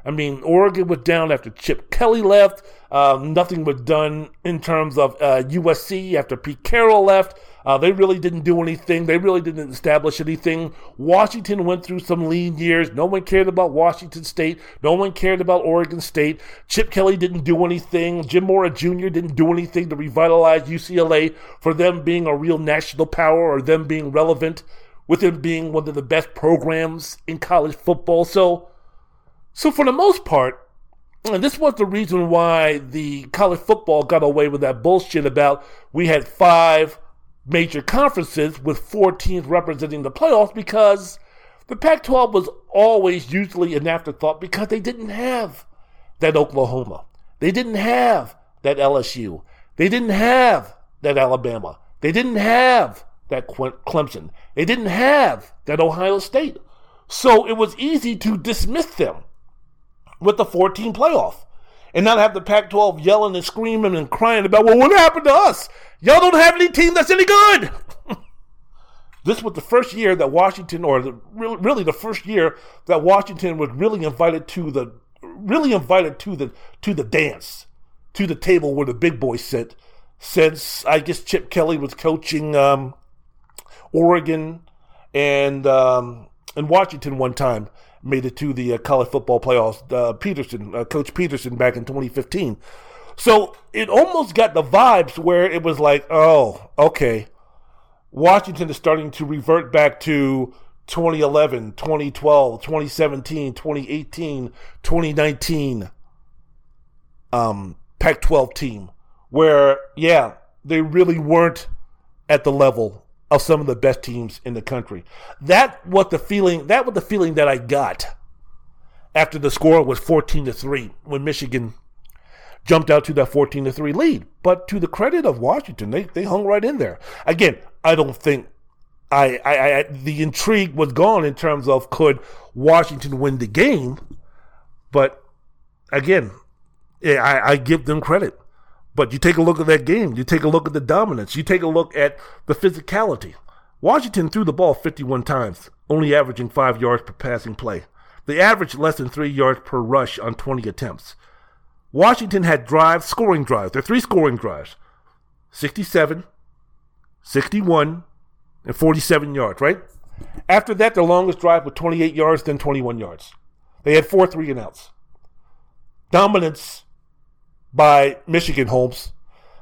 E: I mean, Oregon was down after Chip Kelly left. Uh, nothing was done in terms of uh, USC after Pete Carroll left. Uh, they really didn't do anything. They really didn't establish anything. Washington went through some lean years. No one cared about Washington State. No one cared about Oregon State. Chip Kelly didn't do anything. Jim Mora Jr. didn't do anything to revitalize UCLA for them being a real national power or them being relevant with them being one of the best programs in college football. So, so for the most part, and this was the reason why the college football got away with that bullshit about we had five major conferences with four teams representing the playoffs because the Pac 12 was always usually an afterthought because they didn't have that Oklahoma. They didn't have that LSU. They didn't have that Alabama. They didn't have that Clemson. They didn't have that Ohio State. So it was easy to dismiss them with the 14 playoff and not have the Pac 12 yelling and screaming and crying about, well, what happened to us? Y'all don't have any team that's any good. this was the first year that Washington, or the, really the first year that Washington was really invited to the really invited to the to the dance, to the table where the big boys sit. Since I guess Chip Kelly was coaching um, Oregon and um, and Washington one time made it to the uh, college football playoffs. Uh, Petersen, uh, Coach Petersen, back in 2015. So it almost got the vibes where it was like, oh, okay, Washington is starting to revert back to 2011, 2012, 2017, 2018, 2019 um, Pac 12 team, where, yeah, they really weren't at the level of some of the best teams in the country. That what the feeling that was the feeling that I got after the score was 14 to 3 when Michigan jumped out to that 14 to 3 lead. But to the credit of Washington, they, they hung right in there. Again, I don't think I, I, I the intrigue was gone in terms of could Washington win the game, but again, I, I give them credit. But you take a look at that game, you take a look at the dominance, you take a look at the physicality. Washington threw the ball 51 times, only averaging 5 yards per passing play. They averaged less than 3 yards per rush on 20 attempts. Washington had drives, scoring drives. There are three scoring drives 67, 61, and 47 yards, right? After that, the longest drive was 28 yards, then 21 yards. They had four three and outs. Dominance by Michigan Holmes.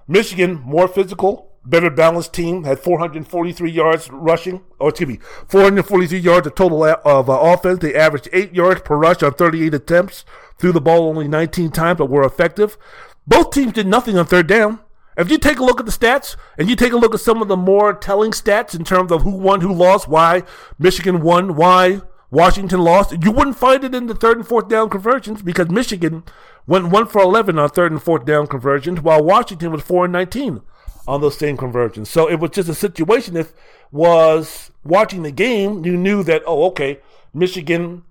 E: Michigan, more physical, better balanced team, had 443 yards rushing, or excuse me, 443 yards of total of uh, offense. They averaged 8 yards per rush on 38 attempts, threw the ball only 19 times, but were effective. Both teams did nothing on third down. If you take a look at the stats and you take a look at some of the more telling stats in terms of who won, who lost, why Michigan won, why Washington lost, you wouldn't find it in the third and fourth down conversions because Michigan went 1 for 11 on third and fourth down conversions, while Washington was 4 and 19 on those same conversions. So it was just a situation if was watching the game, you knew that, oh, okay, Michigan,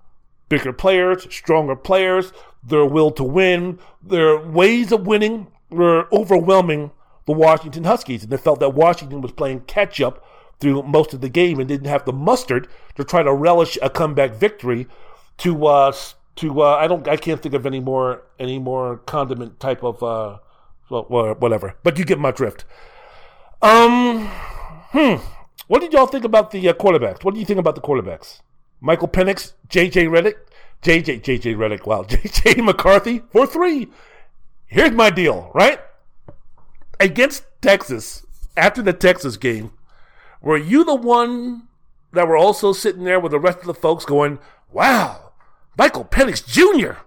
E: bigger players, stronger players, their will to win, their ways of winning were overwhelming the Washington Huskies. And they felt that Washington was playing catch up through most of the game and didn't have the mustard to try to relish a comeback victory to uh, to uh, I don't I can't think of any more any more condiment type of uh, well, whatever. But you get my drift. Um, hmm. What did y'all think about the uh, quarterbacks? What do you think about the quarterbacks? Michael Penix, J.J. Redick, J.J. J.J. Redick. Wow, J.J. McCarthy for three. Here's my deal, right? Against Texas, after the Texas game, were you the one that were also sitting there with the rest of the folks going, "Wow, Michael Penix Jr.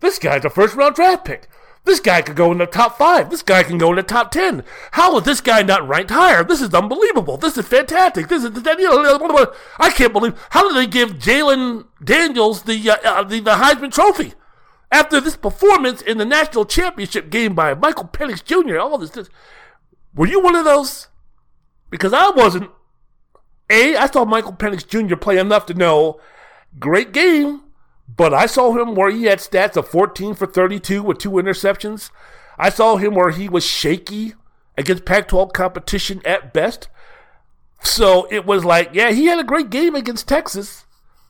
E: This guy's a first round draft pick. This guy could go in the top five. This guy can go in the top ten. How is this guy not ranked higher? This is unbelievable. This is fantastic. This is know, I can't believe how did they give Jalen Daniels the, uh, uh, the the Heisman Trophy after this performance in the national championship game by Michael Penix Jr. All this, this. Were you one of those? Because I wasn't. A, I saw Michael Penix Jr. play enough to know great game but I saw him where he had stats of 14 for 32 with two interceptions. I saw him where he was shaky against Pac 12 competition at best. So it was like, yeah, he had a great game against Texas,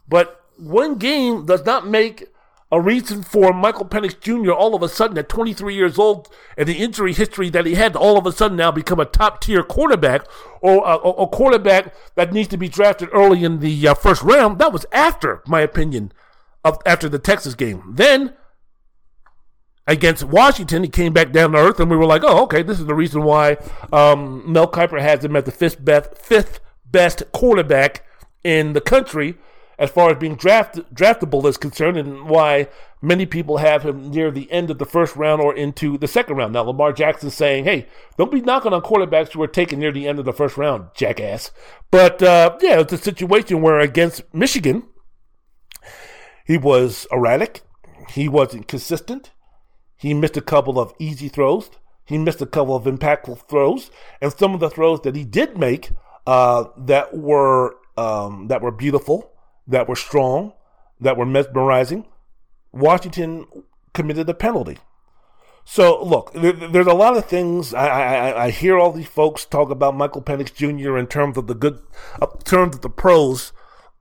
E: but one game does not make a reason for Michael Penix Jr. all of a sudden at 23 years old and the injury history that he had all of a sudden now become a top tier quarterback or a, a, quarterback that needs to be drafted early in the uh, first round. That was after, my opinion, of, after the Texas game. Then against Washington, he came back down to earth, and we were like, "Oh, okay, this is the reason why um, Mel Kiper has him as the fifth best fifth best quarterback in the country." As far as being draft, draftable is concerned, and why many people have him near the end of the first round or into the second round. Now, Lamar Jackson's saying, hey, don't be knocking on quarterbacks who are taken near the end of the first round, jackass. But uh, yeah, it's a situation where against Michigan, he was erratic, he wasn't consistent, he missed a couple of easy throws. He missed a couple of impactful throws, and some of the throws that he did make uh, that were um, that were beautiful, that were strong, that were mesmerizing. Washington committed a penalty. So look, there, there's a lot of things. I, I, I hear all these folks talk about Michael Penix Jr. in terms of the good, uh, terms of the pros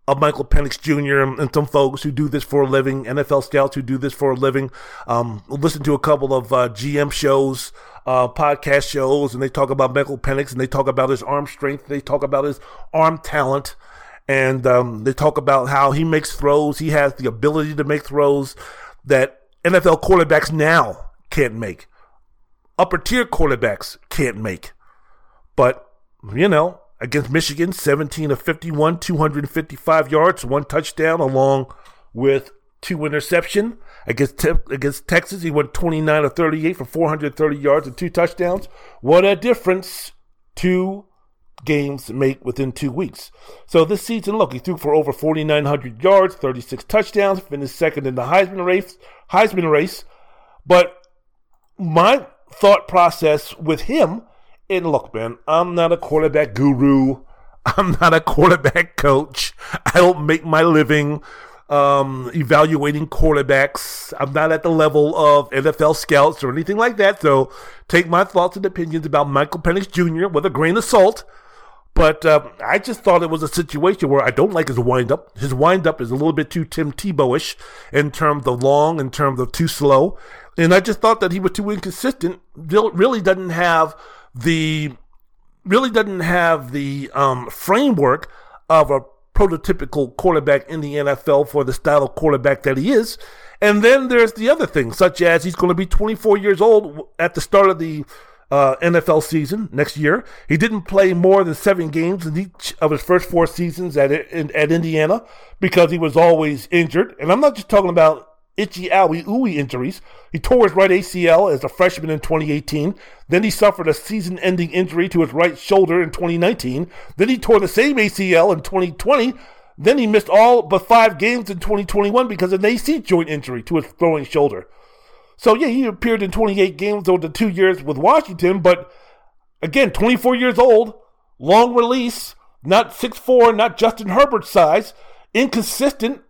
E: of Michael Penix Jr. And, and, some folks who do this for a living, NFL scouts who do this for a living. Um, listen to a couple of uh, GM shows, uh, podcast shows, and they talk about Michael Penix and they talk about his arm strength. They talk about his arm talent. And um, they talk about how he makes throws. He has the ability to make throws that NFL quarterbacks now can't make. Upper tier quarterbacks can't make. But, you know, against Michigan, 17 of 51, 255 yards, one touchdown, along with two interception. Against te- against Texas, he went 29 of 38 for 430 yards and two touchdowns. What a difference two games make within two weeks. So this season, look, he threw for over 4,900 yards, 36 touchdowns, finished second in the Heisman race. Heisman race, but my thought process with him and look, man, I'm not a quarterback guru. I'm not a quarterback coach. I don't make my living um, evaluating quarterbacks. I'm not at the level of NFL scouts or anything like that. So take my thoughts and opinions about Michael Penix Jr. with a grain of salt. But uh, I just thought it was a situation where I don't like his windup. His windup is a little bit too Tim Tebow-ish in terms of long, in terms of too slow. And I just thought that he was too inconsistent. Really doesn't have the really doesn't have the um, framework of a prototypical quarterback in the NFL for the style of quarterback that he is. And then there's the other thing, such as he's going to be 24 years old at the start of the uh, NFL season next year. He didn't play more than seven games in each of his first four seasons at at Indiana because he was always injured. And I'm not just talking about itchy owie ooey injuries. He tore his right ACL as a freshman in 2018. Then he suffered a season ending injury to his right shoulder in 2019. Then he tore the same ACL in 2020. Then he missed all but five games in 2021 because of an AC joint injury to his throwing shoulder. So, yeah, he appeared in 28 games over the two years with Washington, but again, 24 years old, long release, not 6'4, not Justin Herbert size, inconsistent,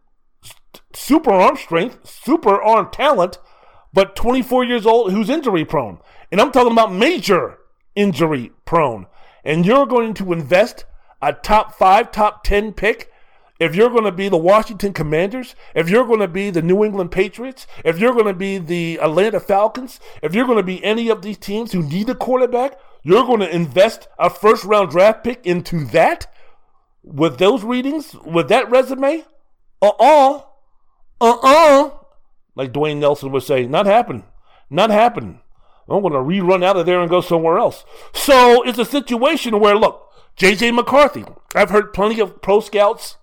E: super arm strength, super arm talent, but 24 years old who's injury prone. And I'm talking about major injury prone. And you're going to invest a top five, top 10 pick if you're going to be the Washington Commanders, if you're going to be the New England Patriots, if you're going to be the Atlanta Falcons, if you're going to be any of these teams who need a quarterback, you're going to invest a first round draft pick into that with those readings, with that resume? Uh uh uh-uh. Like Dwayne Nelson would say, not happening. Not happening. I'm going to rerun out of there and go somewhere else. So it's a situation where, look, J.J. McCarthy, I've heard plenty of pro scouts,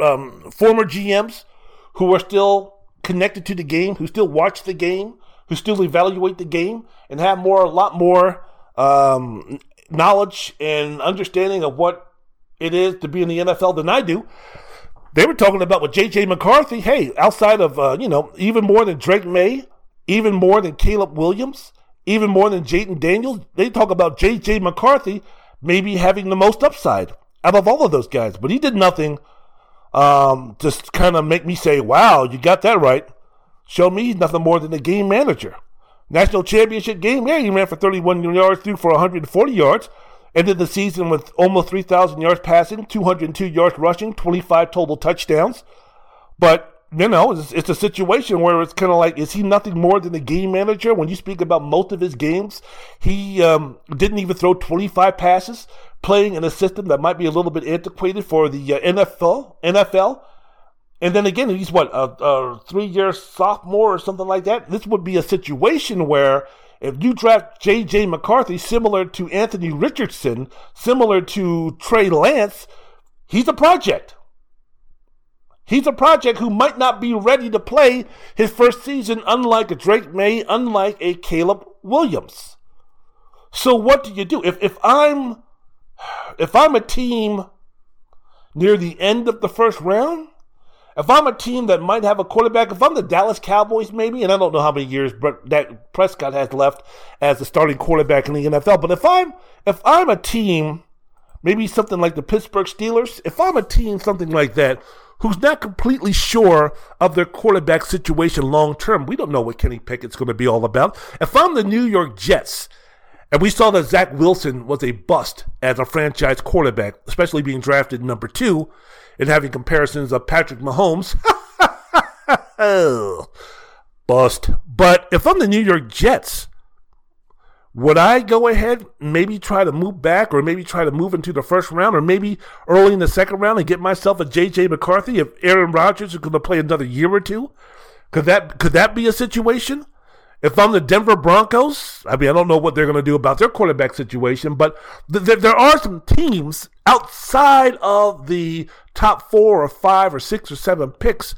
E: um, former GMs who are still connected to the game, who still watch the game, who still evaluate the game, and have more, a lot more um, knowledge and understanding of what it is to be in the NFL than I do. They were talking about with J.J. McCarthy. Hey, outside of, uh, you know, even more than Drake Maye, even more than Caleb Williams, even more than Jayden Daniels, they talk about J.J. McCarthy maybe having the most upside out of all of those guys. But he did nothing um, just kind of make me say, wow, you got that right. Show me he's nothing more than a game manager. National championship game, yeah, he ran for 31 yards, threw for 140 yards. Ended the season with almost 3,000 yards passing, 202 yards rushing, 25 total touchdowns. But, you know, it's, it's a situation where it's kind of like, is he nothing more than a game manager? When you speak about most of his games, he um, didn't even throw 25 passes, playing in a system that might be a little bit antiquated for the uh, NFL. NFL. And then again, he's what, a, a three year sophomore or something like that? This would be a situation where if you draft J.J. McCarthy, similar to Anthony Richardson, similar to Trey Lance, he's a project. He's a project who might not be ready to play his first season, unlike a Drake Maye, unlike a Caleb Williams. So what do you do? If if I'm if I'm a team near the end of the first round, if I'm a team that might have a quarterback, if I'm the Dallas Cowboys, maybe, and I don't know how many years that Prescott has left as the starting quarterback in the NFL, but if I'm if I'm a team, maybe something like the Pittsburgh Steelers, if I'm a team, something like that, who's not completely sure of their quarterback situation long term, we don't know what Kenny Pickett's going to be all about. If I'm the New York Jets, and we saw that Zach Wilson was a bust as a franchise quarterback, especially being drafted number two and having comparisons of Patrick Mahomes. bust. But if I'm the New York Jets, would I go ahead, maybe try to move back, or maybe try to move into the first round, or maybe early in the second round and get myself a J.J. McCarthy if Aaron Rodgers is going to play another year or two? Could that could that be a situation? If I'm the Denver Broncos, I mean, I don't know what they're going to do about their quarterback situation, but th- th- there are some teams outside of the top four or five or six or seven picks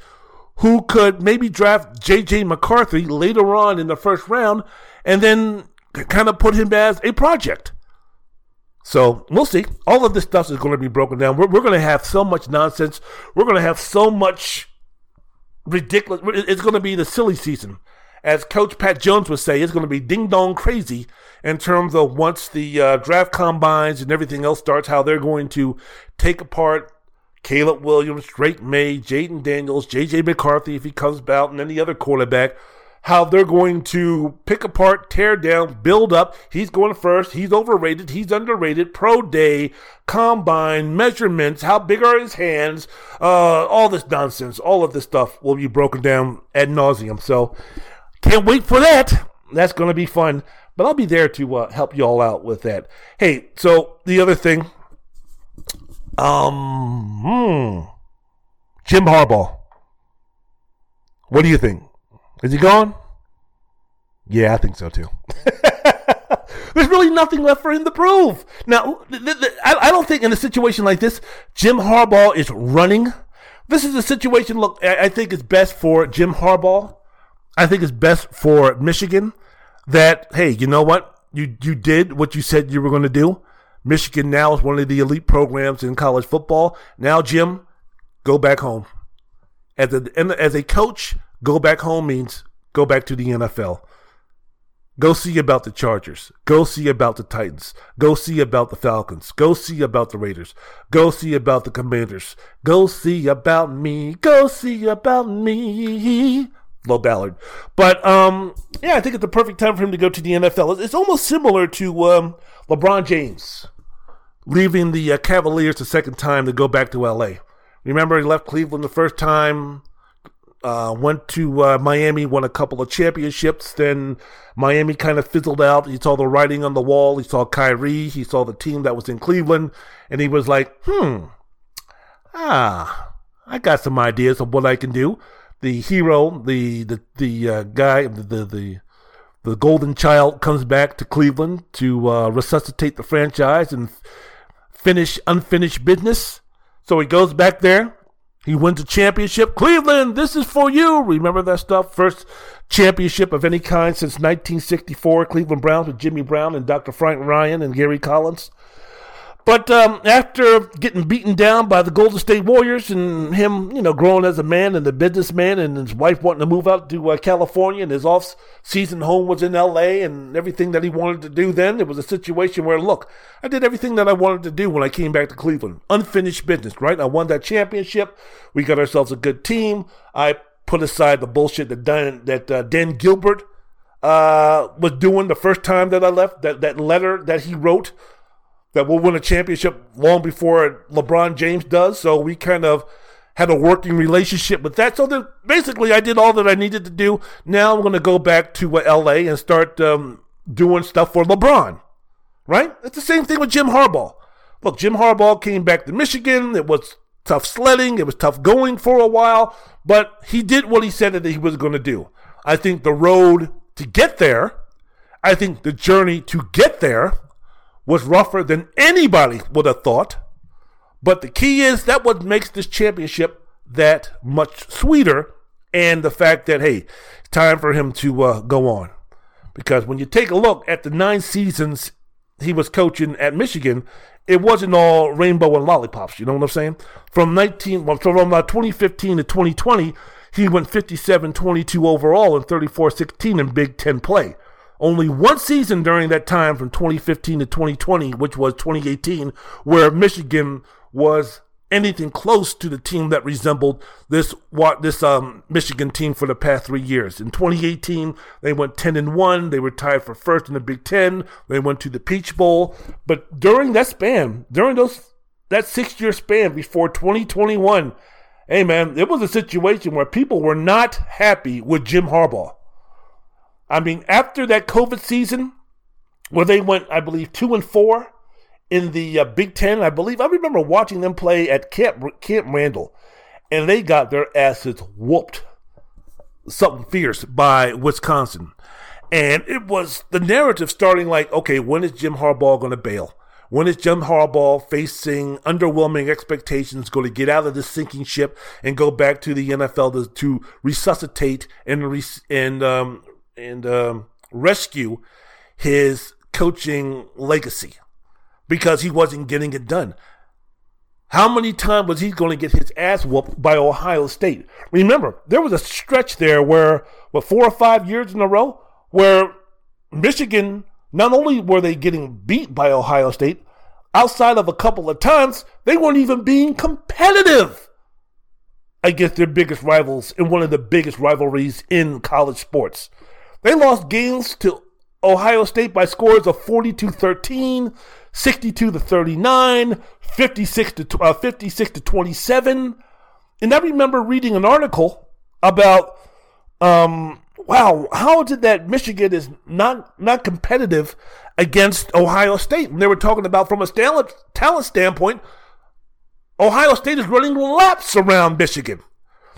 E: who could maybe draft J.J. McCarthy later on in the first round and then kind of put him as a project. So we'll see. All of this stuff is going to be broken down. We're, we're going to have so much nonsense. We're going to have so much ridiculous. It's going to be the silly season as Coach Pat Jones would say, it's going to be ding dong crazy in terms of once the uh, draft combines and everything else starts, how they're going to take apart Caleb Williams, Drake Maye, Jayden Daniels, J.J. McCarthy if he comes out, and any other quarterback. How they're going to pick apart, tear down, build up. He's going first. He's overrated. He's underrated. Pro day, combine, measurements. How big are his hands? Uh, all this nonsense. All of this stuff will be broken down ad nauseum. So can't wait for that. That's going to be fun. But I'll be there to uh, help you all out with that. Hey, so the other thing, um, hmm, Jim Harbaugh. What do you think? Is he gone? Yeah, I think so too. There's really nothing left for him to prove. Now, th- th- I, don't think in a situation like this, Jim Harbaugh is running. This is a situation, look, I, I think it's best for Jim Harbaugh I think it's best for Michigan that hey, you know what? You you did what you said you were going to do. Michigan now is one of the elite programs in college football. Now, Jim, go back home. As a as a coach, go back home means go back to the NFL. Go see about the Chargers. Go see about the Titans. Go see about the Falcons. Go see about the Raiders. Go see about the Commanders. Go see about me. Go see about me. Flo Ballard. But um, yeah, I think it's the perfect time for him to go to the NFL. It's almost similar to um, LeBron James leaving the uh, Cavaliers the second time to go back to LA. Remember, he left Cleveland the first time, uh, went to uh, Miami, won a couple of championships. Then Miami kind of fizzled out. He saw the writing on the wall. He saw Kyrie. He saw the team that was in Cleveland, and he was like, "Hmm, ah, I got some ideas of what I can do." the hero, the the the uh, guy, the, the the golden child comes back to Cleveland to uh, resuscitate the franchise and finish unfinished business. So he goes back there. He wins a championship. Cleveland, this is for you. Remember that stuff? First championship of any kind since 1964. Cleveland Browns with Jimmy Brown and Dr. Frank Ryan and Gary Collins. But um, after getting beaten down by the Golden State Warriors and him, you know, growing as a man and a businessman and his wife wanting to move out to uh, California and his off-season home was in L.A. and everything that he wanted to do then, it was a situation where, look, I did everything that I wanted to do when I came back to Cleveland. Unfinished business, right? I won that championship. We got ourselves a good team. I put aside the bullshit that Dan, that uh, Dan Gilbert uh, was doing the first time that I left, that, that letter that he wrote that we'll win a championship long before LeBron James does. So we kind of had a working relationship with that. So basically, I did all that I needed to do. Now I'm going to go back to uh, LA and start um, doing stuff for LeBron. Right? It's the same thing with Jim Harbaugh. Look, Jim Harbaugh came back to Michigan. It was tough sledding. It was tough going for a while, but he did what he said that he was going to do. I think the road to get there, I think the journey to get there was rougher than anybody would have thought. But the key is that what makes this championship that much sweeter. And the fact that, hey, it's time for him to uh, go on. Because when you take a look at the nine seasons he was coaching at Michigan, it wasn't all rainbow and lollipops. You know what I'm saying? From 19, well, from uh, 2015 to 2020, he went 57 22 overall and 34 16 in Big Ten play. Only one season during that time from 2015 to 2020, which was 2018, where Michigan was anything close to the team that resembled this what this um, Michigan team for the past three years. In 2018, they went 10 and one. They were tied for first in the Big Ten. They went to the Peach Bowl. But during that span, during those that six year span before 2021, hey man, it was a situation where people were not happy with Jim Harbaugh. I mean, after that COVID season, where they went, I believe, two and four in the uh, Big Ten, I believe. I remember watching them play at Camp Camp Randall, and they got their asses whooped, something fierce by Wisconsin, and it was the narrative starting like, okay, when is Jim Harbaugh going to bail? When is Jim Harbaugh facing underwhelming expectations going to get out of this sinking ship and go back to the NFL to, to resuscitate and re, and um, and um, rescue his coaching legacy because he wasn't getting it done? How many times was he going to get his ass whooped by Ohio State? Remember, there was a stretch there where, what, four or five years in a row, where Michigan not only were they getting beat by Ohio State, outside of a couple of times, they weren't even being competitive against their biggest rivals in one of the biggest rivalries in college sports. They lost games to Ohio State by scores of 42 13, 62 to 39, 56 to, uh, 56 to 27. And I remember reading an article about um, wow, how did that Michigan is not not competitive against Ohio State? And they were talking about from a talent talent standpoint, Ohio State is running laps around Michigan.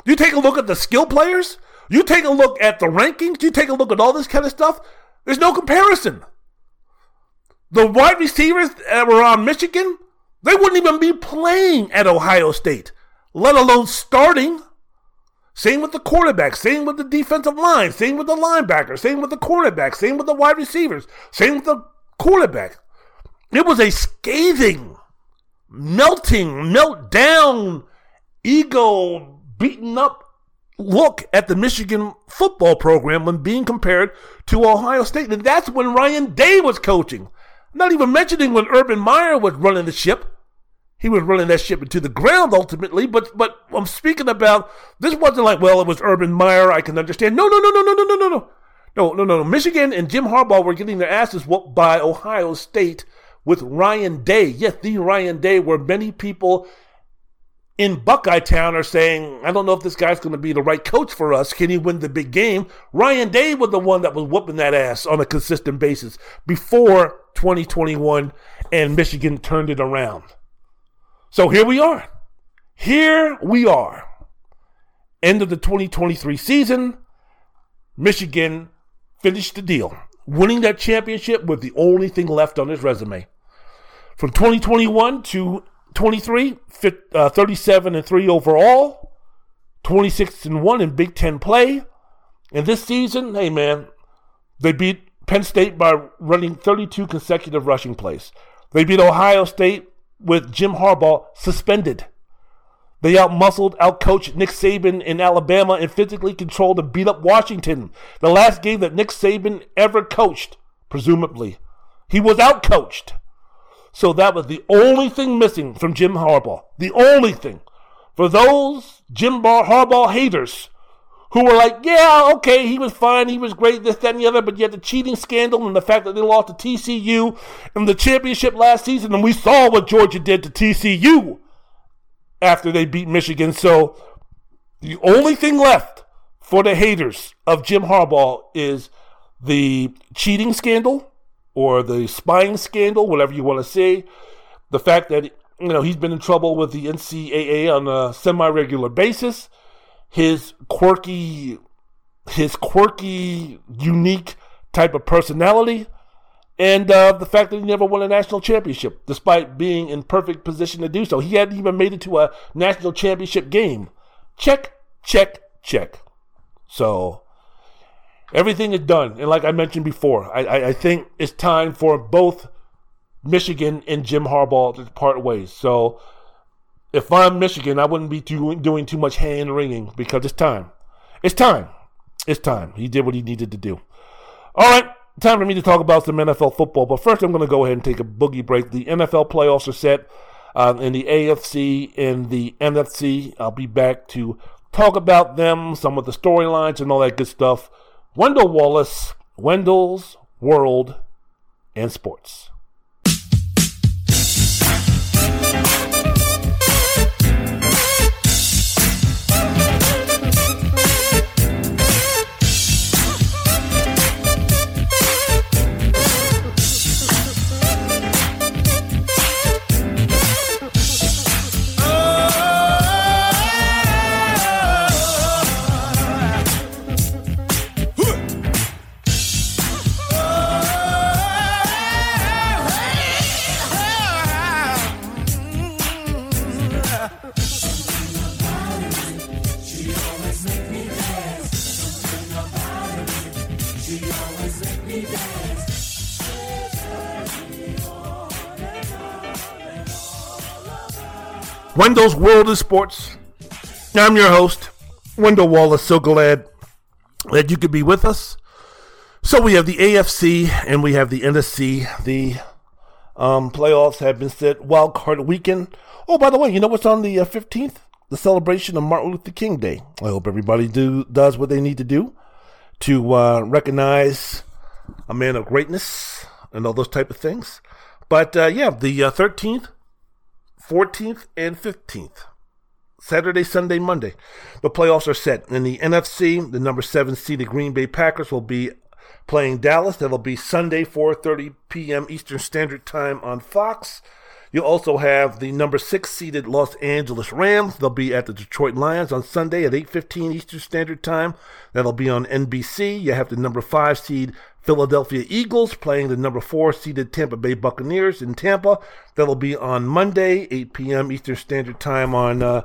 E: You take a look at the skill players. You take a look at the rankings. You take a look at all this kind of stuff. There's no comparison. The wide receivers that were on Michigan, they wouldn't even be playing at Ohio State, let alone starting. Same with the quarterback, same with the defensive line, same with the linebacker, same with the cornerback, same with the wide receivers, same with the quarterback. It was a scathing, melting, meltdown, ego beaten up look at the Michigan football program when being compared to Ohio State. And that's when Ryan Day was coaching. Not even mentioning when Urban Meyer was running the ship he was running that ship into the ground ultimately. But but I'm speaking about this wasn't like well it was Urban Meyer. I can understand. No no no no no no no no no no no no. Michigan and Jim Harbaugh were getting their asses whooped by Ohio State with Ryan Day. Yes, the Ryan Day, where many people in Buckeye Town are saying, I don't know if this guy's going to be the right coach for us. Can he win the big game? Ryan Day was the one that was whooping that ass on a consistent basis before 2021, and Michigan turned it around. So here we are. Here we are. End of the 2023 season. Michigan finished the deal, winning that championship with the only thing left on his resume. From 2021 to 23, uh, 37 and 3 overall, 26 and 1 in Big Ten play. And this season, hey man, they beat Penn State by running 32 consecutive rushing plays. They beat Ohio State with Jim Harbaugh suspended. They outmuscled, outcoached Nick Saban in Alabama and physically controlled and beat up Washington. The last game that Nick Saban ever coached, presumably. He was outcoached. So that was the only thing missing from Jim Harbaugh. The only thing. For those Jim Harbaugh haters who were like, yeah, okay, he was fine, he was great, this, that, and the other, but yet the cheating scandal and the fact that they lost to TCU in the championship last season, and we saw what Georgia did to TCU after they beat Michigan. So the only thing left for the haters of Jim Harbaugh is the cheating scandal or the spying scandal, whatever you want to say. The fact that you know he's been in trouble with the NCAA on a semi-regular basis his quirky, his quirky, unique type of personality, and uh, the fact that he never won a national championship, despite being in perfect position to do so. He hadn't even made it to a national championship game Check, check, check. So everything is done. And like I mentioned before, I, I, I think it's time for both Michigan and Jim Harbaugh to part ways. So if I'm Michigan, I wouldn't be too, doing too much hand wringing because it's time. It's time. It's time. He did what he needed to do. All right, time for me to talk about some NFL football. But first, I'm going to go ahead and take a boogie break. The NFL playoffs are set uh, in the AFC and the NFC. I'll be back to talk about them, some of the storylines, and all that good stuff. Wendell Wallace, Wendell's World and Sports. Wendell's World of Sports. I'm your host, Wendell Wallace. So glad that you could be with us. So we have the AFC and we have the NFC. The um, playoffs have been set. Wild card weekend. Oh, by the way, you know what's on the uh, 15th? The celebration of Martin Luther King Day. I hope everybody do does what they need to do to uh, recognize a man of greatness and all those type of things. But uh, yeah, the 13th 14th and 15th. Saturday, Sunday, Monday. The playoffs are set. In the NFC, the number seven seeded Green Bay Packers will be playing Dallas. That'll be Sunday, 4:30 p.m. Eastern Standard Time on Fox. You'll also have the number six seeded Los Angeles Rams. They'll be at the Detroit Lions on Sunday at 8:15 Eastern Standard Time. That'll be on NBC. You have the number five seed Philadelphia Eagles playing the number four seeded Tampa Bay Buccaneers in Tampa. That'll be on Monday, 8 p.m. Eastern Standard Time on uh,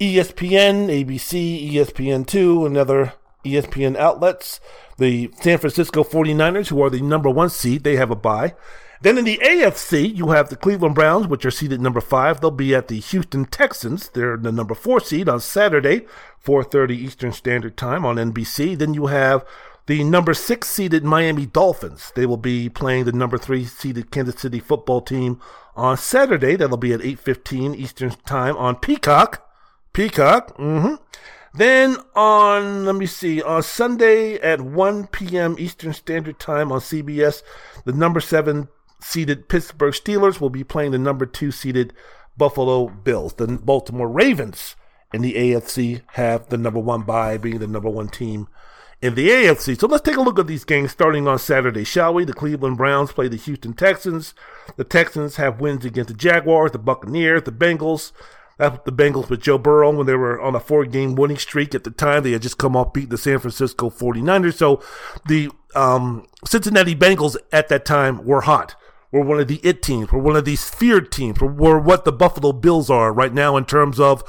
E: ESPN, ABC, ESPN2, and other ESPN outlets. The San Francisco 49ers, who are the number one seed, they have a bye. Then in the AFC, you have the Cleveland Browns, which are seeded number five. They'll be at the Houston Texans. They're the number four seed on Saturday, 4:30 Eastern Standard Time on NBC. Then you have the number six seeded Miami Dolphins. They will be playing the number three seeded Kansas City football team on Saturday. That'll be at 8:15 Eastern Time on Peacock. Peacock. Mm-hmm. Then on, let me see, on Sunday at 1 p.m. Eastern Standard Time on CBS, the number seven seeded Pittsburgh Steelers will be playing the number two seeded Buffalo Bills. The Baltimore Ravens in the AFC have the number one bye, being the number one team in the AFC. So let's take a look at these games starting on Saturday, shall we? The Cleveland Browns play the Houston Texans. The Texans have wins against the Jaguars, the Buccaneers, the Bengals. That's the Bengals with Joe Burrow when they were on a four game winning streak at the time. They had just come off beating the San Francisco 49ers. So the um, Cincinnati Bengals at that time were hot. We're one of the it teams. We're one of these feared teams. We're, what the Buffalo Bills are right now in terms of,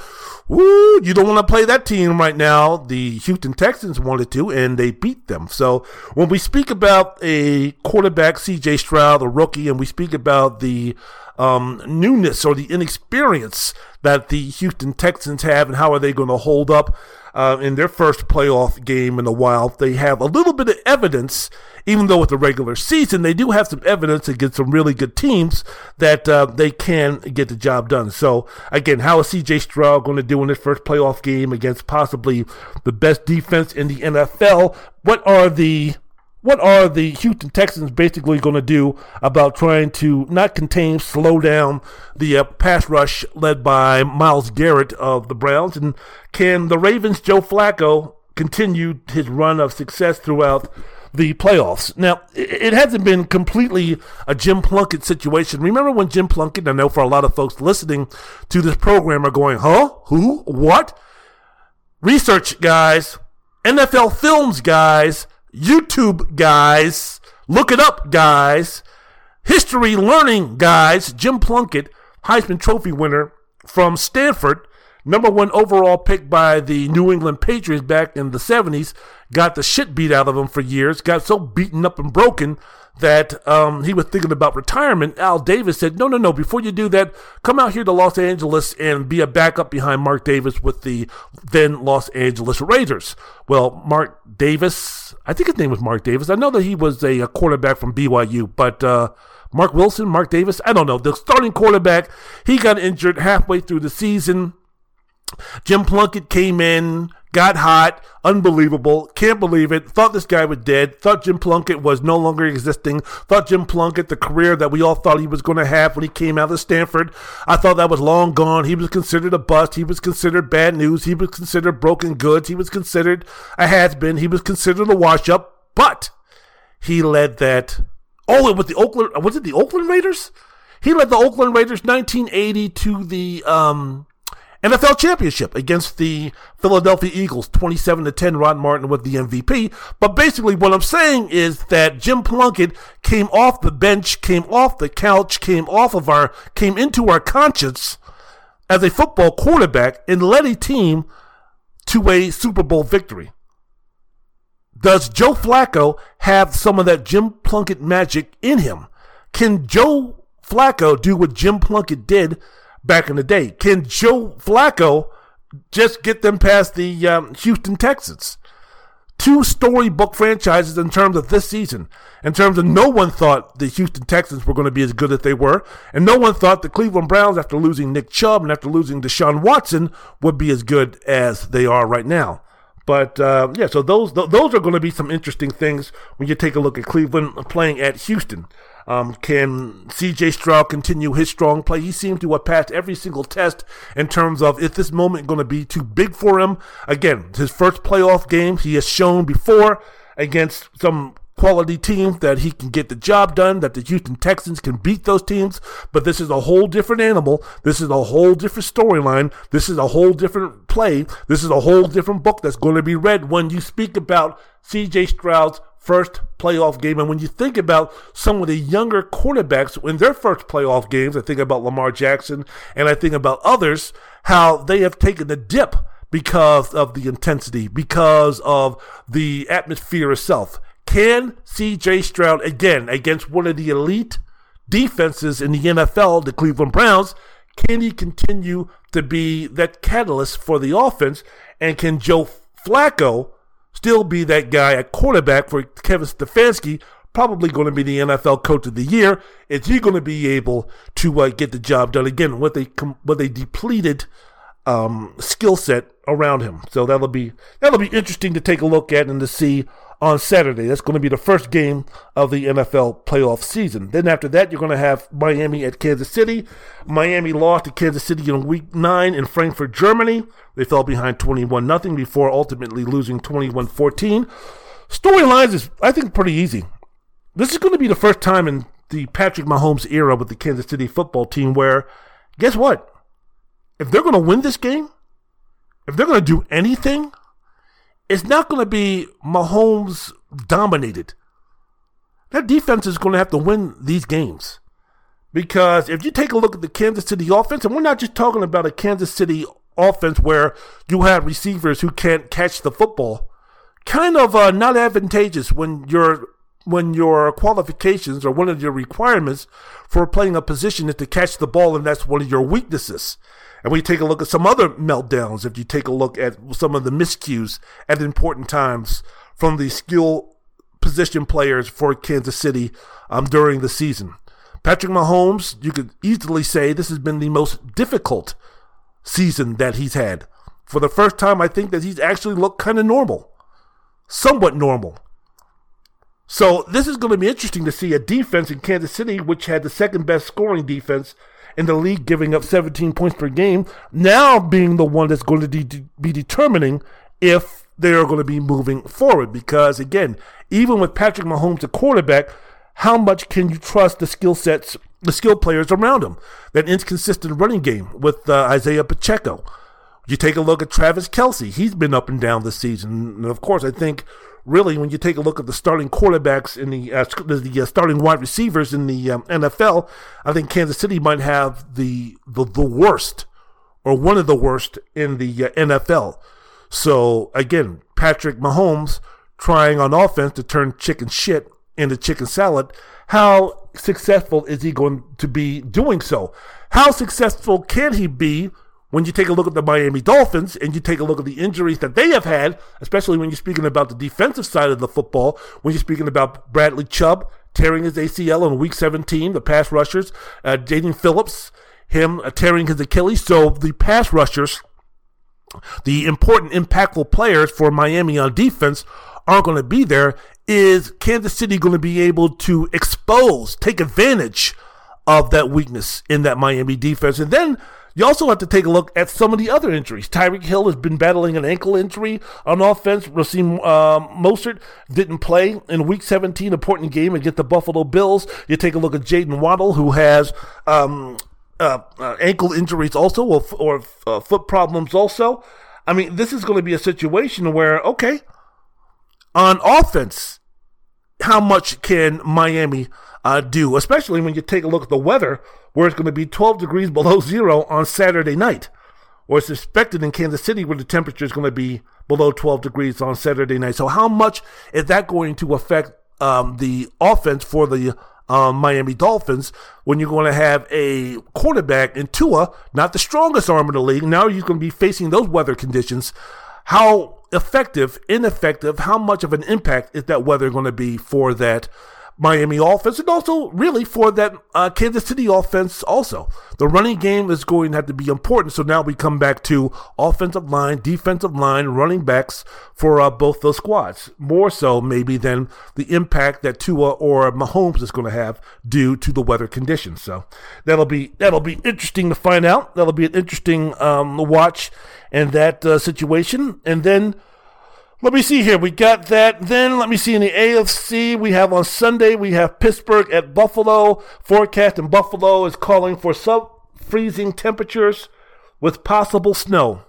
E: woo, you don't want to play that team right now. The Houston Texans wanted to, and they beat them. So when we speak about a quarterback, CJ Stroud, a rookie, and we speak about the um, newness or the inexperience that the Houston Texans have and how are they going to hold up uh, in their first playoff game in a while. They have a little bit of evidence, even though with the regular season, they do have some evidence against some really good teams that uh, they can get the job done. So, again, how is CJ Stroud going to do in his first playoff game against possibly the best defense in the NFL? What are the what are the Houston Texans basically going to do about trying to not contain, slow down the uh, pass rush led by Myles Garrett of the Browns? And can the Ravens' Joe Flacco continue his run of success throughout the playoffs? Now, it hasn't been completely a Jim Plunkett situation. Remember when Jim Plunkett, I know for a lot of folks listening to this program are going, huh? Who? What? Research guys, NFL films guys, YouTube guys, look it up guys, history learning guys, Jim Plunkett, Heisman Trophy winner from Stanford, number one overall pick by the New England Patriots back in the 70s, got the shit beat out of him for years, got so beaten up and broken that um, he was thinking about retirement. Al Davis said, No, no, no, before you do that, come out here to Los Angeles and be a backup behind Mark Davis with the then Los Angeles Raiders. Well, Mark Davis, I think his name was Mark Davis. I know that he was a, a quarterback from BYU, but. Uh, Mark Wilson, Mark Davis, I don't know. The starting quarterback, he got injured halfway through the season. Jim Plunkett came in, got hot, unbelievable, can't believe it, thought this guy was dead, thought Jim Plunkett was no longer existing, thought Jim Plunkett, the career that we all thought he was going to have when he came out of Stanford, I thought that was long gone. He was considered a bust, he was considered bad news, he was considered broken goods, he was considered a has been, he was considered a wash up, but he led that. Oh, it was the Oakland, was it the Oakland Raiders? He led the Oakland Raiders 1980 to the um, NFL championship against the Philadelphia Eagles, 27 to 10. Rod Martin with the MVP. But basically, what I'm saying is that Jim Plunkett came off the bench, came off the couch, came off of our, came into our conscience as a football quarterback and led a team to a Super Bowl victory. Does Joe Flacco have some of that Jim Plunkett magic in him? Can Joe Flacco do what Jim Plunkett did back in the day. Can Joe Flacco just get them past the um, Houston Texans? Two storybook franchises in terms of this season. In terms of no one thought the Houston Texans were going to be as good as they were, and no one thought the Cleveland Browns, after losing Nick Chubb and after losing Deshaun Watson, would be as good as they are right now. But uh, yeah, so those those are going to be some interesting things when you take a look at Cleveland playing at Houston. Um, can CJ Stroud continue his strong play? He seemed to have passed every single test in terms of is this moment going to be too big for him? Again, his first playoff game, he has shown before against some quality teams that he can get the job done, that the Houston Texans can beat those teams. But this is a whole different animal. This is a whole different storyline. This is a whole different play. This is a whole different book that's going to be read when you speak about CJ Stroud's first playoff game. And when you think about some of the younger quarterbacks in their first playoff games, I think about Lamar Jackson and I think about others, how they have taken a dip because of the intensity, because of the atmosphere itself. Can CJ Stroud, again, against one of the elite defenses in the NFL, the Cleveland Browns, can he continue to be that catalyst for the offense? And can Joe Flacco still be that guy at quarterback for Kevin Stefanski, probably going to be the NFL Coach of the Year. Is he going to be able to uh, get the job done again with a with a depleted um, skill set around him? So that'll be that'll be interesting to take a look at and to see on Saturday. That's going to be the first game of the NFL playoff season. Then after that, you're going to have Miami at Kansas City. Miami lost to Kansas City in week nine in Frankfurt, Germany. They fell behind 21 0 before ultimately losing 21 14. Storylines is, I think, pretty easy. This is going to be the first time in the Patrick Mahomes era with the Kansas City football team where, guess what? If they're going to win this game, if they're going to do anything, it's not going to be Mahomes dominated. That defense is going to have to win these games. Because if you take a look at the Kansas City offense, and we're not just talking about a Kansas City offense where you have receivers who can't catch the football, kind of uh, not advantageous when your when your qualifications or one of your requirements for playing a position is to catch the ball, and that's one of your weaknesses. And we take a look at some other meltdowns. If you take a look at some of the miscues at important times from the skill position players for Kansas City um, during the season. Patrick Mahomes, you could easily say this has been the most difficult season that he's had. For the first time, I think that he's actually looked kind of normal, somewhat normal. So this is going to be interesting to see a defense in Kansas City, which had the second best scoring defense in the league, giving up 17 points per game, now being the one that's going to de- be determining if they are going to be moving forward. Because again, even with Patrick Mahomes, a quarterback, how much can you trust the skill sets, the skill players around him? That inconsistent running game with uh, Isaiah Pacheco. You take a look at Travis Kelce. he's been up and down this season, and of course, I think really, when you take a look at the starting quarterbacks in the uh, the uh, starting wide receivers in the um, NFL, I think Kansas City might have the, the the worst or one of the worst in the uh, NFL. So again, Patrick Mahomes trying on offense to turn chicken shit into chicken salad. How successful is he going to be doing so? How successful can he be when you take a look at the Miami Dolphins and you take a look at the injuries that they have had, especially when you're speaking about the defensive side of the football, when you're speaking about Bradley Chubb tearing his ACL in week 17, the pass rushers, uh, Jaelan Phillips, him uh, tearing his Achilles. So the pass rushers, the important, impactful players for Miami on defense aren't going to be there. Is Kansas City going to be able to expose, take advantage of that weakness in that Miami defense? And then you also have to take a look at some of the other injuries. Tyreek Hill has been battling an ankle injury on offense. Raheem um, Mostert didn't play in Week 17, important game against the Buffalo Bills. You take a look at Jaylen Waddle, who has um, uh, uh, ankle injuries also, or, or uh, foot problems also. I mean, this is going to be a situation where, okay, on offense, how much can Miami uh, do, especially when you take a look at the weather, where it's going to be 12 degrees below zero on Saturday night, or it's expected in Kansas City where the temperature is going to be below 12 degrees on Saturday night. So, how much is that going to affect um, the offense for the um, Miami Dolphins when you're going to have a quarterback in Tua, not the strongest arm in the league? Now you're going to be facing those weather conditions. How effective, ineffective, how much of an impact is that weather going to be for that Miami offense and also really for that uh, Kansas City offense also. The running game is going to have to be important. So now we come back to offensive line, defensive line, running backs for uh, both those squads. More so maybe than the impact that Tua or Mahomes is going to have due to the weather conditions. So that'll be that'll be interesting to find out. That'll be an interesting um, watch in that uh, situation. And then let me see here. We got that. Then let me see in the AFC. We have on Sunday, we have Pittsburgh at Buffalo. Forecast in Buffalo is calling for sub freezing temperatures with possible snow.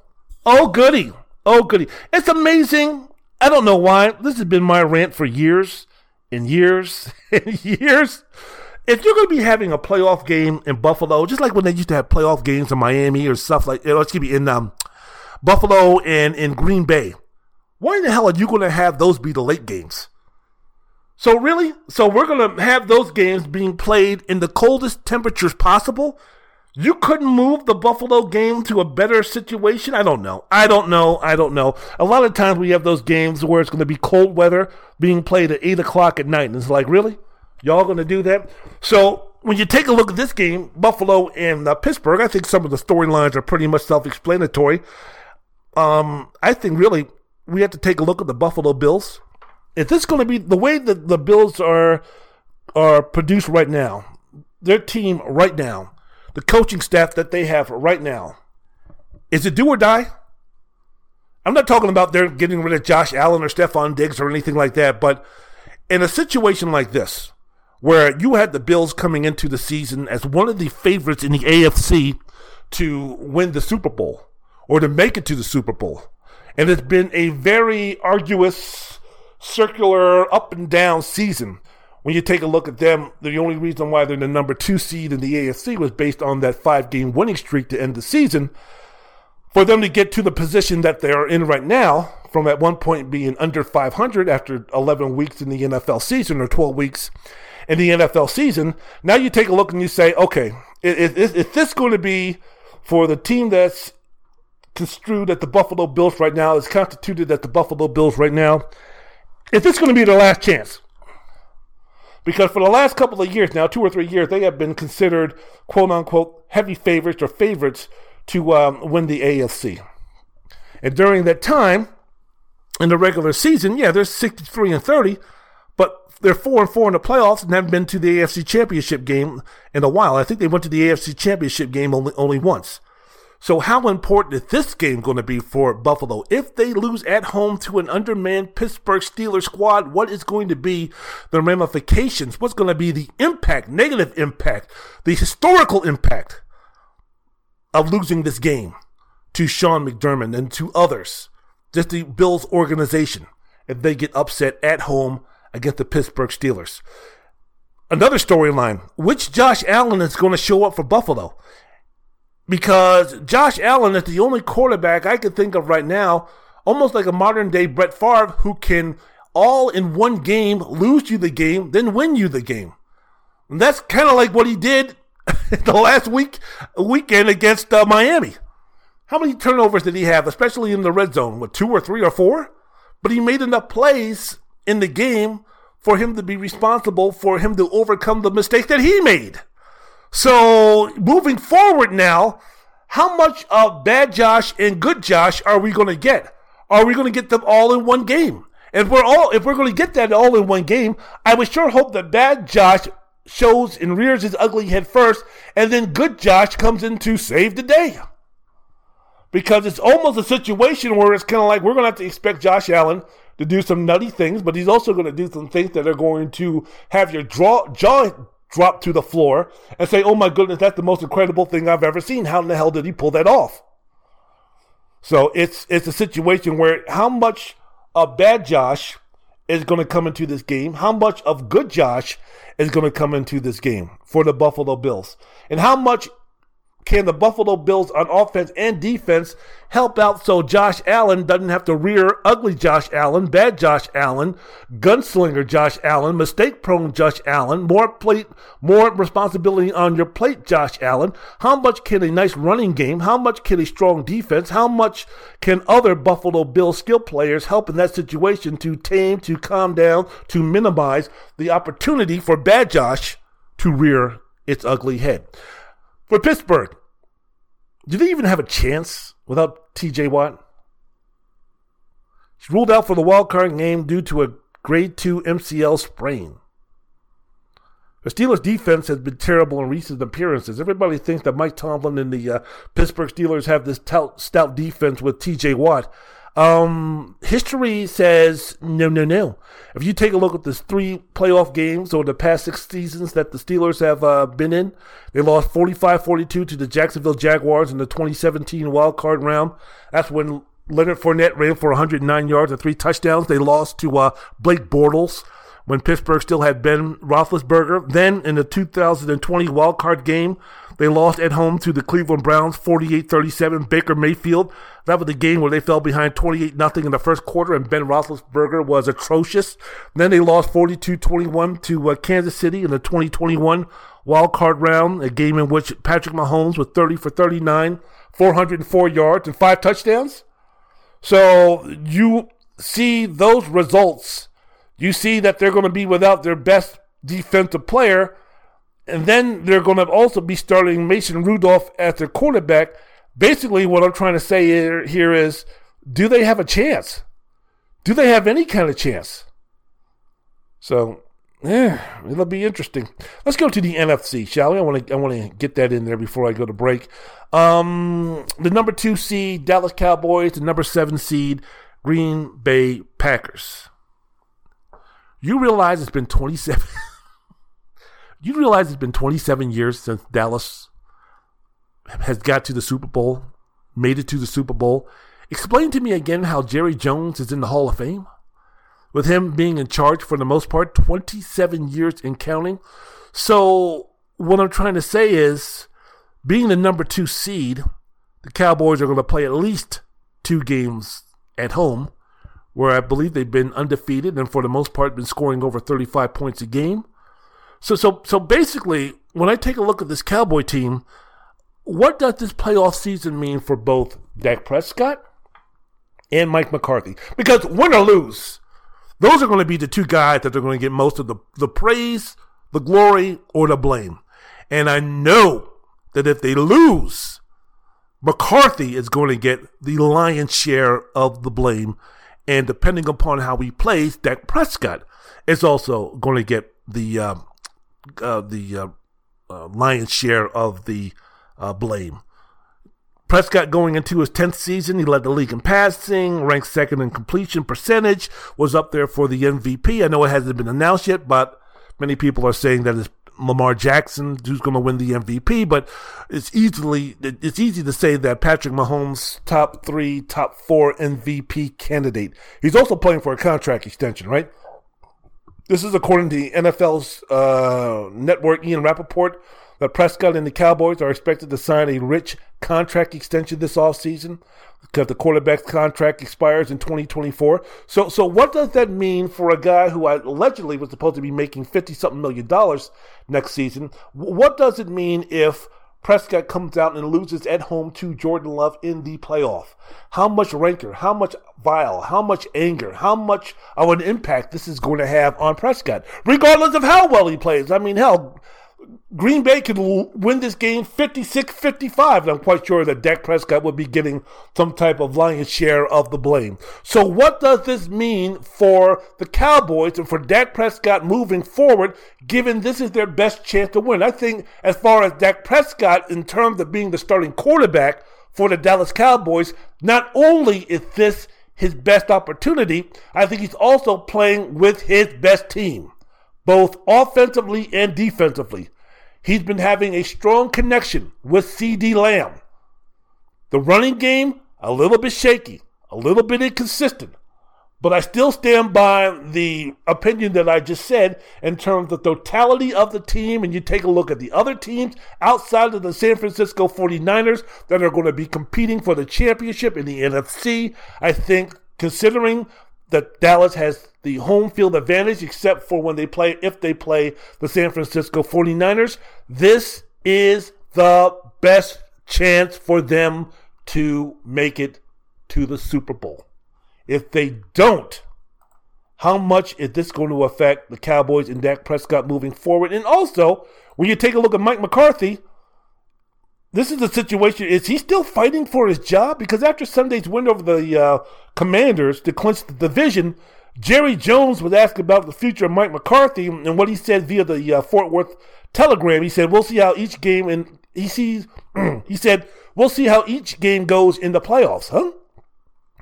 E: Oh, goody. Oh, goody. It's amazing. I don't know why. This has been my rant for years and years and years. If you're going to be having a playoff game in Buffalo, just like when they used to have playoff games in Miami or stuff like, you know, excuse me, in um, Buffalo and in Green Bay why in the hell are you going to have those be the late games? So, really? So, we're going to have those games being played in the coldest temperatures possible? You couldn't move the Buffalo game to a better situation? I don't know. I don't know. I don't know. A lot of times we have those games where it's going to be cold weather being played at 8 o'clock at night. And it's like, really? Y'all going to do that? So, when you take a look at this game, Buffalo and uh, Pittsburgh, I think some of the storylines are pretty much self explanatory. Um, I think really we have to take a look at the Buffalo Bills. If this is going to be the way that the Bills are are produced right now, their team right now, the coaching staff that they have right now, is it do or die? I'm not talking about they're getting rid of Josh Allen or Stefon Diggs or anything like that, but in a situation like this, where you had the Bills coming into the season as one of the favorites in the AFC to win the Super Bowl or to make it to the Super Bowl, and it's been a very arduous, circular, up and down season. When you take a look at them, the only reason why they're the number two seed in the AFC was based on that five game winning streak to end the season. For them to get to the position that they're in right now, from at one point being under 500 after 11 weeks in the NFL season or 12 weeks in the NFL season, now you take a look and you say, okay, is, is, is this going to be for the team that's construed at the Buffalo Bills right now, is constituted at the Buffalo Bills right now, is this going to be their last chance? Because for the last couple of years now, two or three years, they have been considered quote unquote heavy favorites or favorites to um, win the AFC. And during that time, in the regular season, yeah, they're 63 and 30, but they're 4 and 4 in the playoffs and haven't been to the AFC Championship game in a while. I think they went to the AFC Championship game only, only once. So, how important is this game going to be for Buffalo? If they lose at home to an undermanned Pittsburgh Steelers squad, what is going to be the ramifications? What's going to be the impact, negative impact, the historical impact of losing this game to Sean McDermott and to others, just the Bills organization, if they get upset at home against the Pittsburgh Steelers? Another storyline which Josh Allen is going to show up for Buffalo? Because Josh Allen is the only quarterback I can think of right now, almost like a modern day Brett Favre, who can all in one game lose you the game, then win you the game. And that's kind of like what he did the last week weekend against uh, Miami. How many turnovers did he have, especially in the red zone? What, two or three or four? But he made enough plays in the game for him to be responsible for him to overcome the mistake that he made. So moving forward now, how much of bad Josh and good Josh are we going to get? Are we going to get them all in one game? If we're all, if we're going to get that all in one game, I would sure hope that bad Josh shows and rears his ugly head first, and then good Josh comes in to save the day. Because it's almost a situation where it's kind of like we're going to have to expect Josh Allen to do some nutty things, but he's also going to do some things that are going to have your draw, jaw drop to the floor and say, oh my goodness, that's the most incredible thing I've ever seen. How in the hell did he pull that off? So it's it's a situation where how much of bad Josh is going to come into this game, how much of good Josh is going to come into this game for the Buffalo Bills, and how much can the Buffalo Bills on offense and defense help out so Josh Allen doesn't have to rear ugly Josh Allen, bad Josh Allen, gunslinger Josh Allen, mistake prone Josh Allen, more plate, more responsibility on your plate, Josh Allen? How much can a nice running game, how much can a strong defense, how much can other Buffalo Bills skill players help in that situation to tame, to calm down, to minimize the opportunity for bad Josh to rear its ugly head? For Pittsburgh, do they even have a chance without TJ Watt? He's ruled out for the wild card game due to a grade 2 MCL sprain. The Steelers' defense has been terrible in recent appearances. Everybody thinks that Mike Tomlin and the uh, Pittsburgh Steelers have this tout, stout defense with TJ Watt. Um, history says no, no, no. If you take a look at the three playoff games or the past six seasons that the Steelers have uh, been in, they lost 45 42 to the Jacksonville Jaguars in the 2017 wild card round. That's when Leonard Fournette ran for 109 yards and three touchdowns. They lost to uh, Blake Bortles when Pittsburgh still had Ben Roethlisberger. Then in the 2020 wild card game, they lost at home to the Cleveland Browns 48 37. Baker Mayfield. That was the game where they fell behind 28 0 in the first quarter, and Ben Roethlisberger was atrocious. Then they lost 42 21 to uh, Kansas City in the 2021 wild card round, a game in which Patrick Mahomes was 30 for 39, 404 yards, and five touchdowns. So you see those results. You see that they're going to be without their best defensive player and then they're going to also be starting Mason Rudolph as their quarterback. Basically, what I'm trying to say here, here is do they have a chance? Do they have any kind of chance? So, yeah, it'll be interesting. Let's go to the NFC, shall we? I want to I want to get that in there before I go to break. Um, the number two seed Dallas Cowboys, the number seven seed Green Bay Packers. You realize it's been 27. you realize it's been 27 years since Dallas has got to the Super Bowl, made it to the Super Bowl. Explain to me again how Jerry Jones is in the Hall of Fame, with him being in charge for the most part, 27 years in counting. So, what I'm trying to say is, being the number two seed, the Cowboys are going to play at least two games at home, where I believe they've been undefeated and for the most part been scoring over 35 points a game. So so so basically, when I take a look at this Cowboy team, what does this playoff season mean for both Dak Prescott and Mike McCarthy? Because win or lose, those are going to be the two guys that are going to get most of the, the praise, the glory, or the blame. And I know that if they lose, McCarthy is going to get the lion's share of the blame. And depending upon how he plays, Dak Prescott is also going to get the um, uh, the uh, uh, lion's share of the uh, blame. Prescott going into his 10th season, he led the league in passing, ranked second in completion percentage, was up there for the MVP. I know it hasn't been announced yet, but many people are saying that it's Lamar Jackson who's going to win the MVP, but it's easily it's easy to say that Patrick Mahomes top 3, top 4 MVP candidate. He's also playing for a contract extension, right? This is according to the NFL's uh, network, Ian Rapoport. that Prescott and the Cowboys are expected to sign a rich contract extension this offseason because the quarterback's contract expires in 2024. So, so what does that mean for a guy who allegedly was supposed to be making 50 something million dollars next season? What does it mean if Prescott comes out and loses at home to Jordan Love in the playoff. How much rancor, how much vile, how much anger, how much of an impact this is going to have on Prescott, regardless of how well he plays. I mean, hell, Green Bay could win this game 56 55. and I'm quite sure that Dak Prescott would be getting some type of lion's share of the blame. So, what does this mean for the Cowboys and for Dak Prescott moving forward, given this is their best chance to win? I think, as far as Dak Prescott, in terms of being the starting quarterback for the Dallas Cowboys, not only is this his best opportunity, I think he's also playing with his best team both offensively and defensively. He's been having a strong connection with CeeDee Lamb. The running game, a little bit shaky, a little bit inconsistent, but I still stand by the opinion that I just said in terms of the totality of the team. And you take a look at the other teams outside of the San Francisco 49ers that are going to be competing for the championship in the NFC. I think considering that Dallas has the home field advantage, except for when they play, if they play the San Francisco 49ers. This is the best chance for them to make it to the Super Bowl. If they don't, how much is this going to affect the Cowboys and Dak Prescott moving forward? And also, when you take a look at Mike McCarthy, this is the situation. Is he still fighting for his job? Because after Sunday's win over the uh, Commanders to clinch the division, Jerry Jones was asked about the future of Mike McCarthy and what he said via the uh, Fort Worth Telegram. He said, "We'll see how each game and he sees." he said, "We'll see how each game goes in the playoffs." Huh?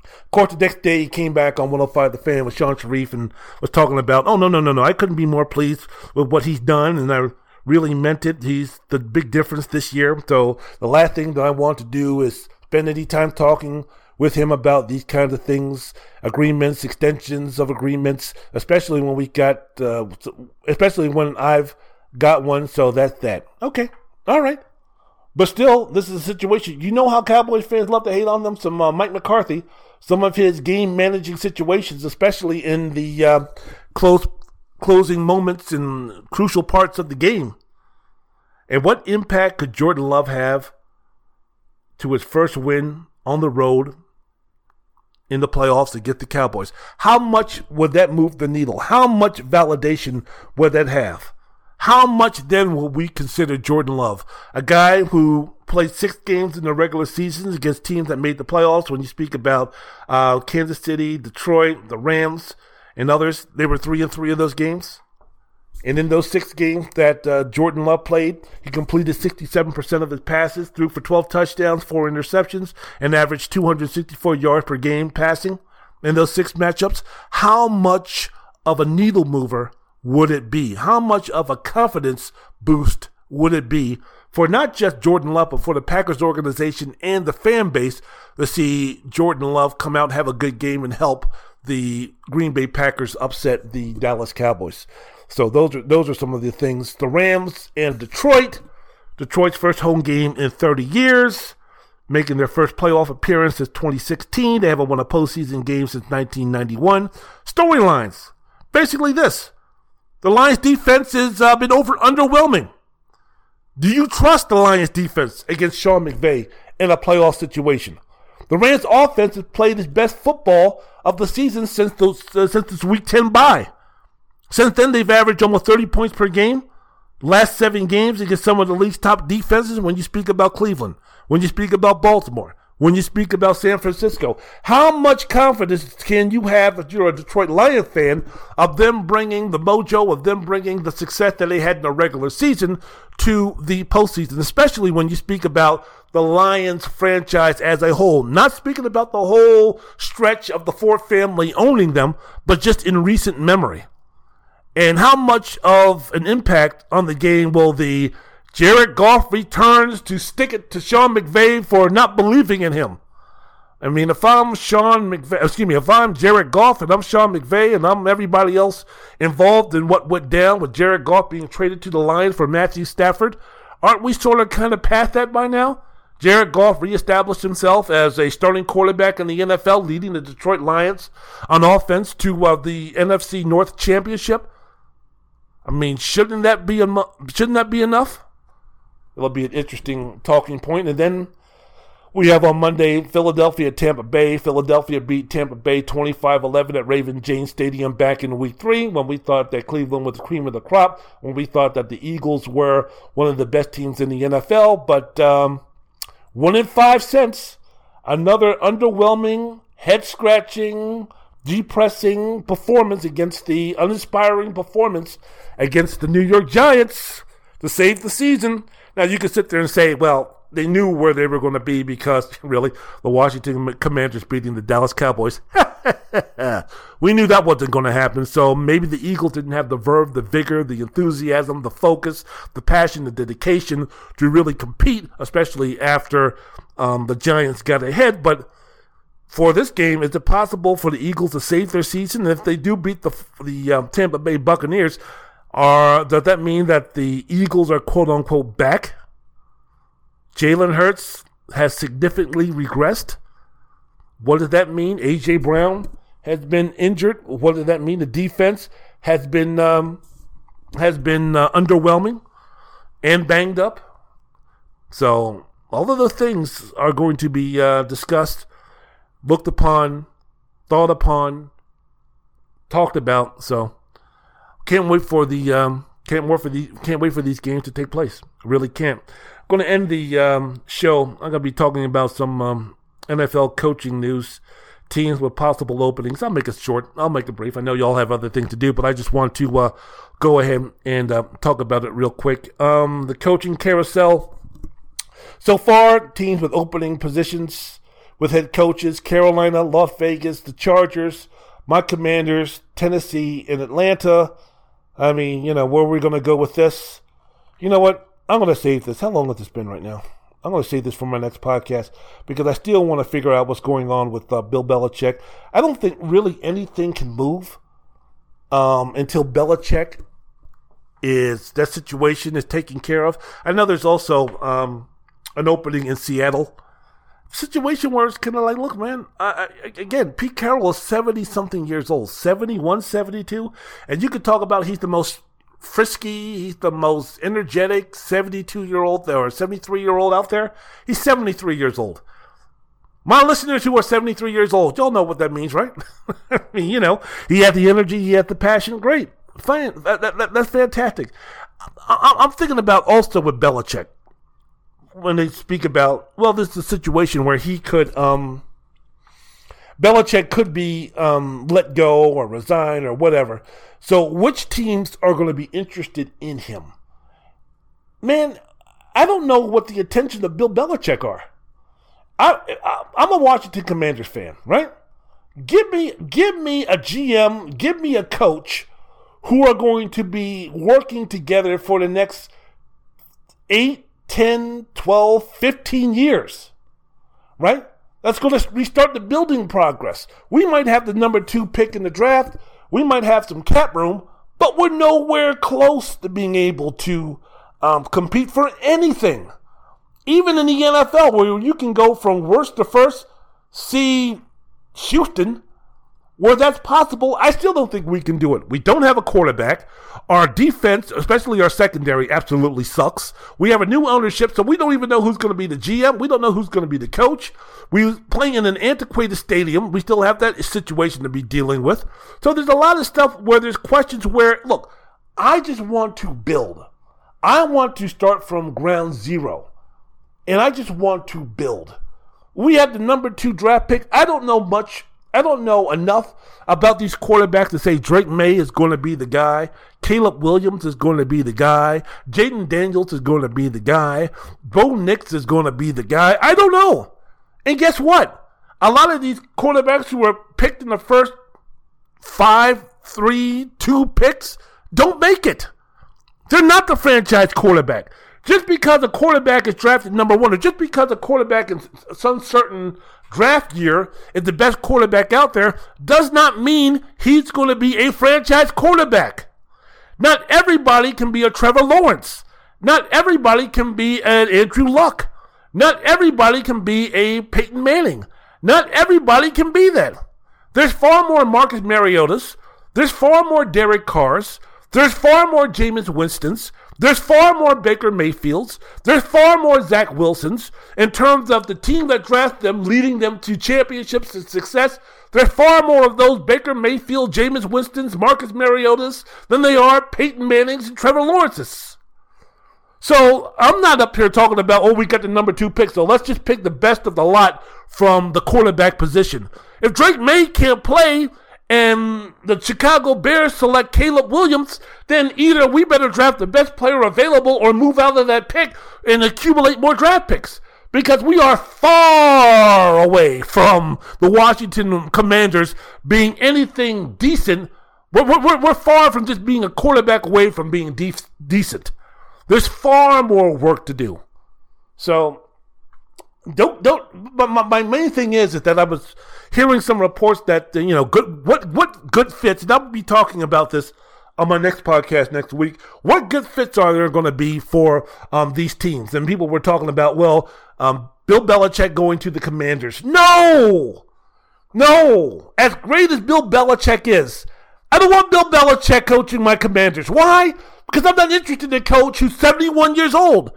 E: Of course, the next day he came back on 105 The Fan with Shan Shariff and was talking about, "Oh no, no, no, no! I couldn't be more pleased with what he's done, and I really meant it. He's the big difference this year. So the last thing that I want to do is spend any time talking with him about these kinds of things, agreements, extensions of agreements, especially when we got, uh, especially when I've got one. So that's that. Okay. All right. But still, this is a situation. You know how Cowboys fans love to hate on them. Some uh, Mike McCarthy, some of his game managing situations, especially in the uh, close closing moments and crucial parts of the game. And what impact could Jordan Love have to his first win on the road in the playoffs to get the Cowboys? How much would that move the needle? How much validation would that have? How much then will we consider Jordan Love, a guy who played six games in the regular season against teams that made the playoffs? When you speak about uh, Kansas City, Detroit, the Rams, and others, they were three and three of those games. And in those six games that uh, Jordan Love played, he completed 67% of his passes, threw for 12 touchdowns, four interceptions, and averaged 264 yards per game passing in those six matchups. How much of a needle mover would it be? How much of a confidence boost would it be for not just Jordan Love, but for the Packers organization and the fan base to see Jordan Love come out, have a good game, and help the Green Bay Packers upset the Dallas Cowboys. So those are those are some of the things. The Rams and Detroit. Detroit's first home game in 30 years, making their first playoff appearance since 2016. They haven't won a postseason game since 1991. Storylines. Basically this. The Lions defense has uh, been over underwhelming. Do you trust the Lions defense against Sean McVay in a playoff situation? The Rams offense has played its best football of the season since those, uh, since this week 10 bye. Since then, they've averaged almost 30 points per game. Last seven games against some of the league's top defenses when you speak about Cleveland, when you speak about Baltimore, when you speak about San Francisco. How much confidence can you have if you're a Detroit Lions fan of them bringing the mojo, of them bringing the success that they had in the regular season to the postseason, especially when you speak about the Lions franchise as a whole? Not speaking about the whole stretch of the Ford family owning them, but just in recent memory. And how much of an impact on the game will the Jared Goff returns to stick it to Sean McVay for not believing in him? I mean, if I'm Sean McVay, excuse me, if I'm Jared Goff and I'm Sean McVay and I'm everybody else involved in what went down with Jared Goff being traded to the Lions for Matthew Stafford, Aren't we sort of kind of past that by now? Jared Goff reestablished himself as a starting quarterback in the NFL, leading the Detroit Lions on offense to uh, the NFC North Championship. I mean, shouldn't that be em- shouldn't that be enough? It'll be an interesting talking point. And then we have on Monday Philadelphia Tampa Bay. Philadelphia beat Tampa Bay 25 11 at Raymond James Stadium back in week three when we thought that Cleveland was the cream of the crop, when we thought that the Eagles were one of the best teams in the NFL. But um, one in five cents, another underwhelming, head scratching, depressing performance against the uninspiring performance against the New York Giants to save the season. Now you could sit there and say, well, they knew where they were going to be because really the Washington Commanders beating the Dallas Cowboys. we knew that wasn't going to happen. So maybe the Eagles didn't have the verve, the vigor, the enthusiasm, the focus, the passion, the dedication to really compete, especially after um, the Giants got ahead. But for this game, is it possible for the Eagles to save their season? And if they do beat the the um, Tampa Bay Buccaneers, are does that mean that the Eagles are quote unquote back? Jalen Hurts has significantly regressed. What does that mean? AJ Brown has been injured. What does that mean? The defense has been um, has been uh, underwhelming and banged up. So all of those things are going to be uh, discussed, looked upon, thought upon, talked about. So can't wait for the um, can't wait for the can't wait for these games to take place. Really can't. I'm going to end the um, show. I'm going to be talking about some um, NFL coaching news, teams with possible openings. I'll make it short. I'll make it brief. I know y'all have other things to do, but I just want to uh, go ahead and uh, talk about it real quick. Um, the coaching carousel. So far, teams with opening positions with head coaches Carolina, Las Vegas, the Chargers, my commanders, Tennessee, and Atlanta. I mean, you know, where are we going to go with this? You know what? I'm going to save this. How long has this been right now? I'm going to save this for my next podcast because I still want to figure out what's going on with uh, Bill Belichick. I don't think really anything can move um, until Belichick is that situation is taken care of. I know there's also um, an opening in Seattle situation where it's kind of like, look, man, again, Pete Carroll is 70 something years old, 71, 72, and you could talk about he's the most frisky, he's the most energetic 72 year old or 73 year old out there. He's 73 years old. My listeners who are 73 years old, y'all know what that means, right? I mean, you know, he had the energy, he had the passion. Great. Fine. That, that, that's fantastic. I, I'm thinking about also with Belichick when they speak about well, this is a situation where he could um Belichick could be um, let go or resign or whatever. So, which teams are going to be interested in him? Man, I don't know what the attention of Bill Belichick are. I, I I'm a Washington Commanders fan, right? Give me give me a GM, give me a coach who are going to be working together for the next eight 10, 12, 15 years, right? That's going to restart the building progress. We might have the number two pick in the draft. We might have some cap room, but we're nowhere close to being able to um, compete for anything. Even in the NFL, where you can go from worst to first, see Houston where that's possible, I still don't think we can do it. We don't have a quarterback. Our defense, especially our secondary, absolutely sucks. We have a new ownership, so we don't even know who's going to be the GM. We don't know who's going to be the coach. We playing in an antiquated stadium. We still have that situation to be dealing with. So there's a lot of stuff where there's questions where, look, I just want to build. I want to start from ground zero. And I just want to build. We have the number two draft pick. I don't know much I don't know enough about these quarterbacks to say Drake Maye is going to be the guy. Caleb Williams is going to be the guy. Jayden Daniels is going to be the guy. Bo Nix is going to be the guy. I don't know. And guess what? A lot of these quarterbacks who were picked in the first five, three, two picks don't make it. They're not the franchise quarterback. Just because a quarterback is drafted number one, or just because a quarterback in some certain draft year is the best quarterback out there, does not mean he's going to be a franchise quarterback. Not everybody can be a Trevor Lawrence. Not everybody can be an Andrew Luck. Not everybody can be a Peyton Manning. Not everybody can be that. There's far more Marcus Mariotas. There's far more Derek Carrs. There's far more Jameis Winstons. There's far more Baker Mayfields. There's far more Zach Wilsons in terms of the team that drafted them, leading them to championships and success. There's far more of those Baker Mayfield, Jameis Winstons, Marcus Mariotas than they are Peyton Mannings and Trevor Lawrences. So I'm not up here talking about, oh, we got the number two pick, so let's just pick the best of the lot from the quarterback position. If Drake Maye can't play and the Chicago Bears select Caleb Williams, then either we better draft the best player available or move out of that pick and accumulate more draft picks. Because we are far away from the Washington Commanders being anything decent. We're, we're, we're far from just being a quarterback away from being de- decent. There's far more work to do. So don't don't. But my, my main thing is, is that I was hearing some reports that you know good what what good fits, and I'll be talking about this on my next podcast next week. What good fits are there going to be for um, these teams? And people were talking about, well, um, Bill Belichick going to the Commanders. No, no. As great as Bill Belichick is, I don't want Bill Belichick coaching my Commanders. Why? Because I'm not interested in a coach who's 71 years old,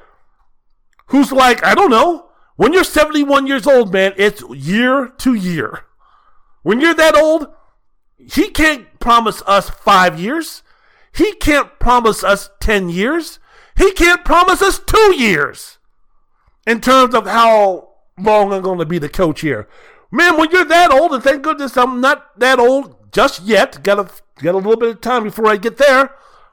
E: who's like, I don't know when you're 71 years old, man, it's year to year. When you're that old, he can't promise us five years. He can't promise us 10 years. He can't promise us two years in terms of how long I'm going to be the coach here. Man, when you're that old, and thank goodness I'm not that old just yet, got a, got a little bit of time before I get there.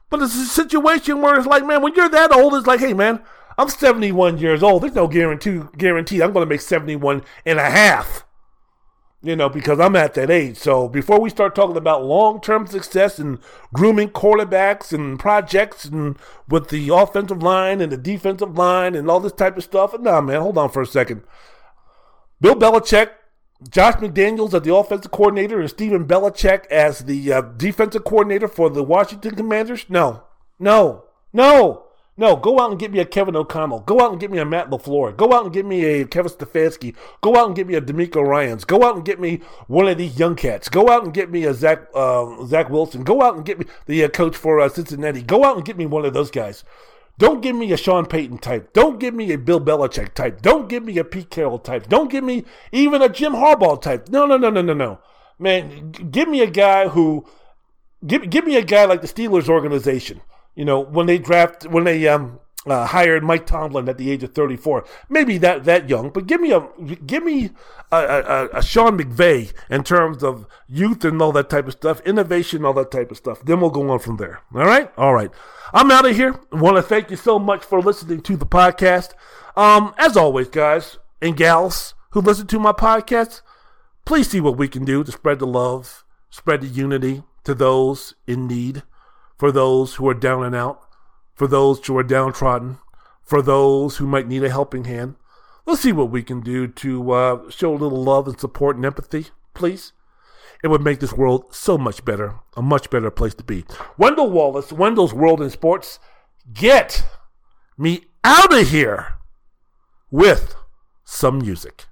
E: But it's a situation where it's like, man, when you're that old, it's like, hey, man, I'm 71 years old. There's no guarantee guarantee I'm going to make 71 and a half. You know, because I'm at that age. So before we start talking about long-term success and grooming quarterbacks and projects and with the offensive line and the defensive line and all this type of stuff, nah, man, hold on for a second. Bill Belichick, Josh McDaniels as the offensive coordinator, and Stephen Belichick as the uh, defensive coordinator for the Washington Commanders? No, no, no. No, go out and get me a Kevin O'Connell. Go out and get me a Matt LaFleur. Go out and get me a Kevin Stefanski. Go out and get me a DeMeco Ryans. Go out and get me one of these young cats. Go out and get me a Zach uh, Zach Wilson. Go out and get me the uh, coach for uh, Cincinnati. Go out and get me one of those guys. Don't give me a Sean Payton type. Don't give me a Bill Belichick type. Don't give me a Pete Carroll type. Don't give me even a Jim Harbaugh type. No, no, no, no, no, no. Man, give me a guy who give give me a guy like the Steelers organization you know, when they draft, when they um, uh, hired Mike Tomlin at the age of 34, maybe that that young, but give me a give me a, a, a Sean McVay in terms of youth and all that type of stuff, innovation, all that type of stuff. Then we'll go on from there. All right, all right. I'm out of here. Want to thank you so much for listening to the podcast. Um, as always, guys and gals who listen to my podcast, please see what we can do to spread the love, spread the unity to those in need for those who are down and out, for those who are downtrodden, for those who might need a helping hand. Let's see what we can do to uh, show a little love and support and empathy, please. It would make this world so much better, a much better place to be. Wendell Wallace, Wendell's World in Sports, get me out of here with some music.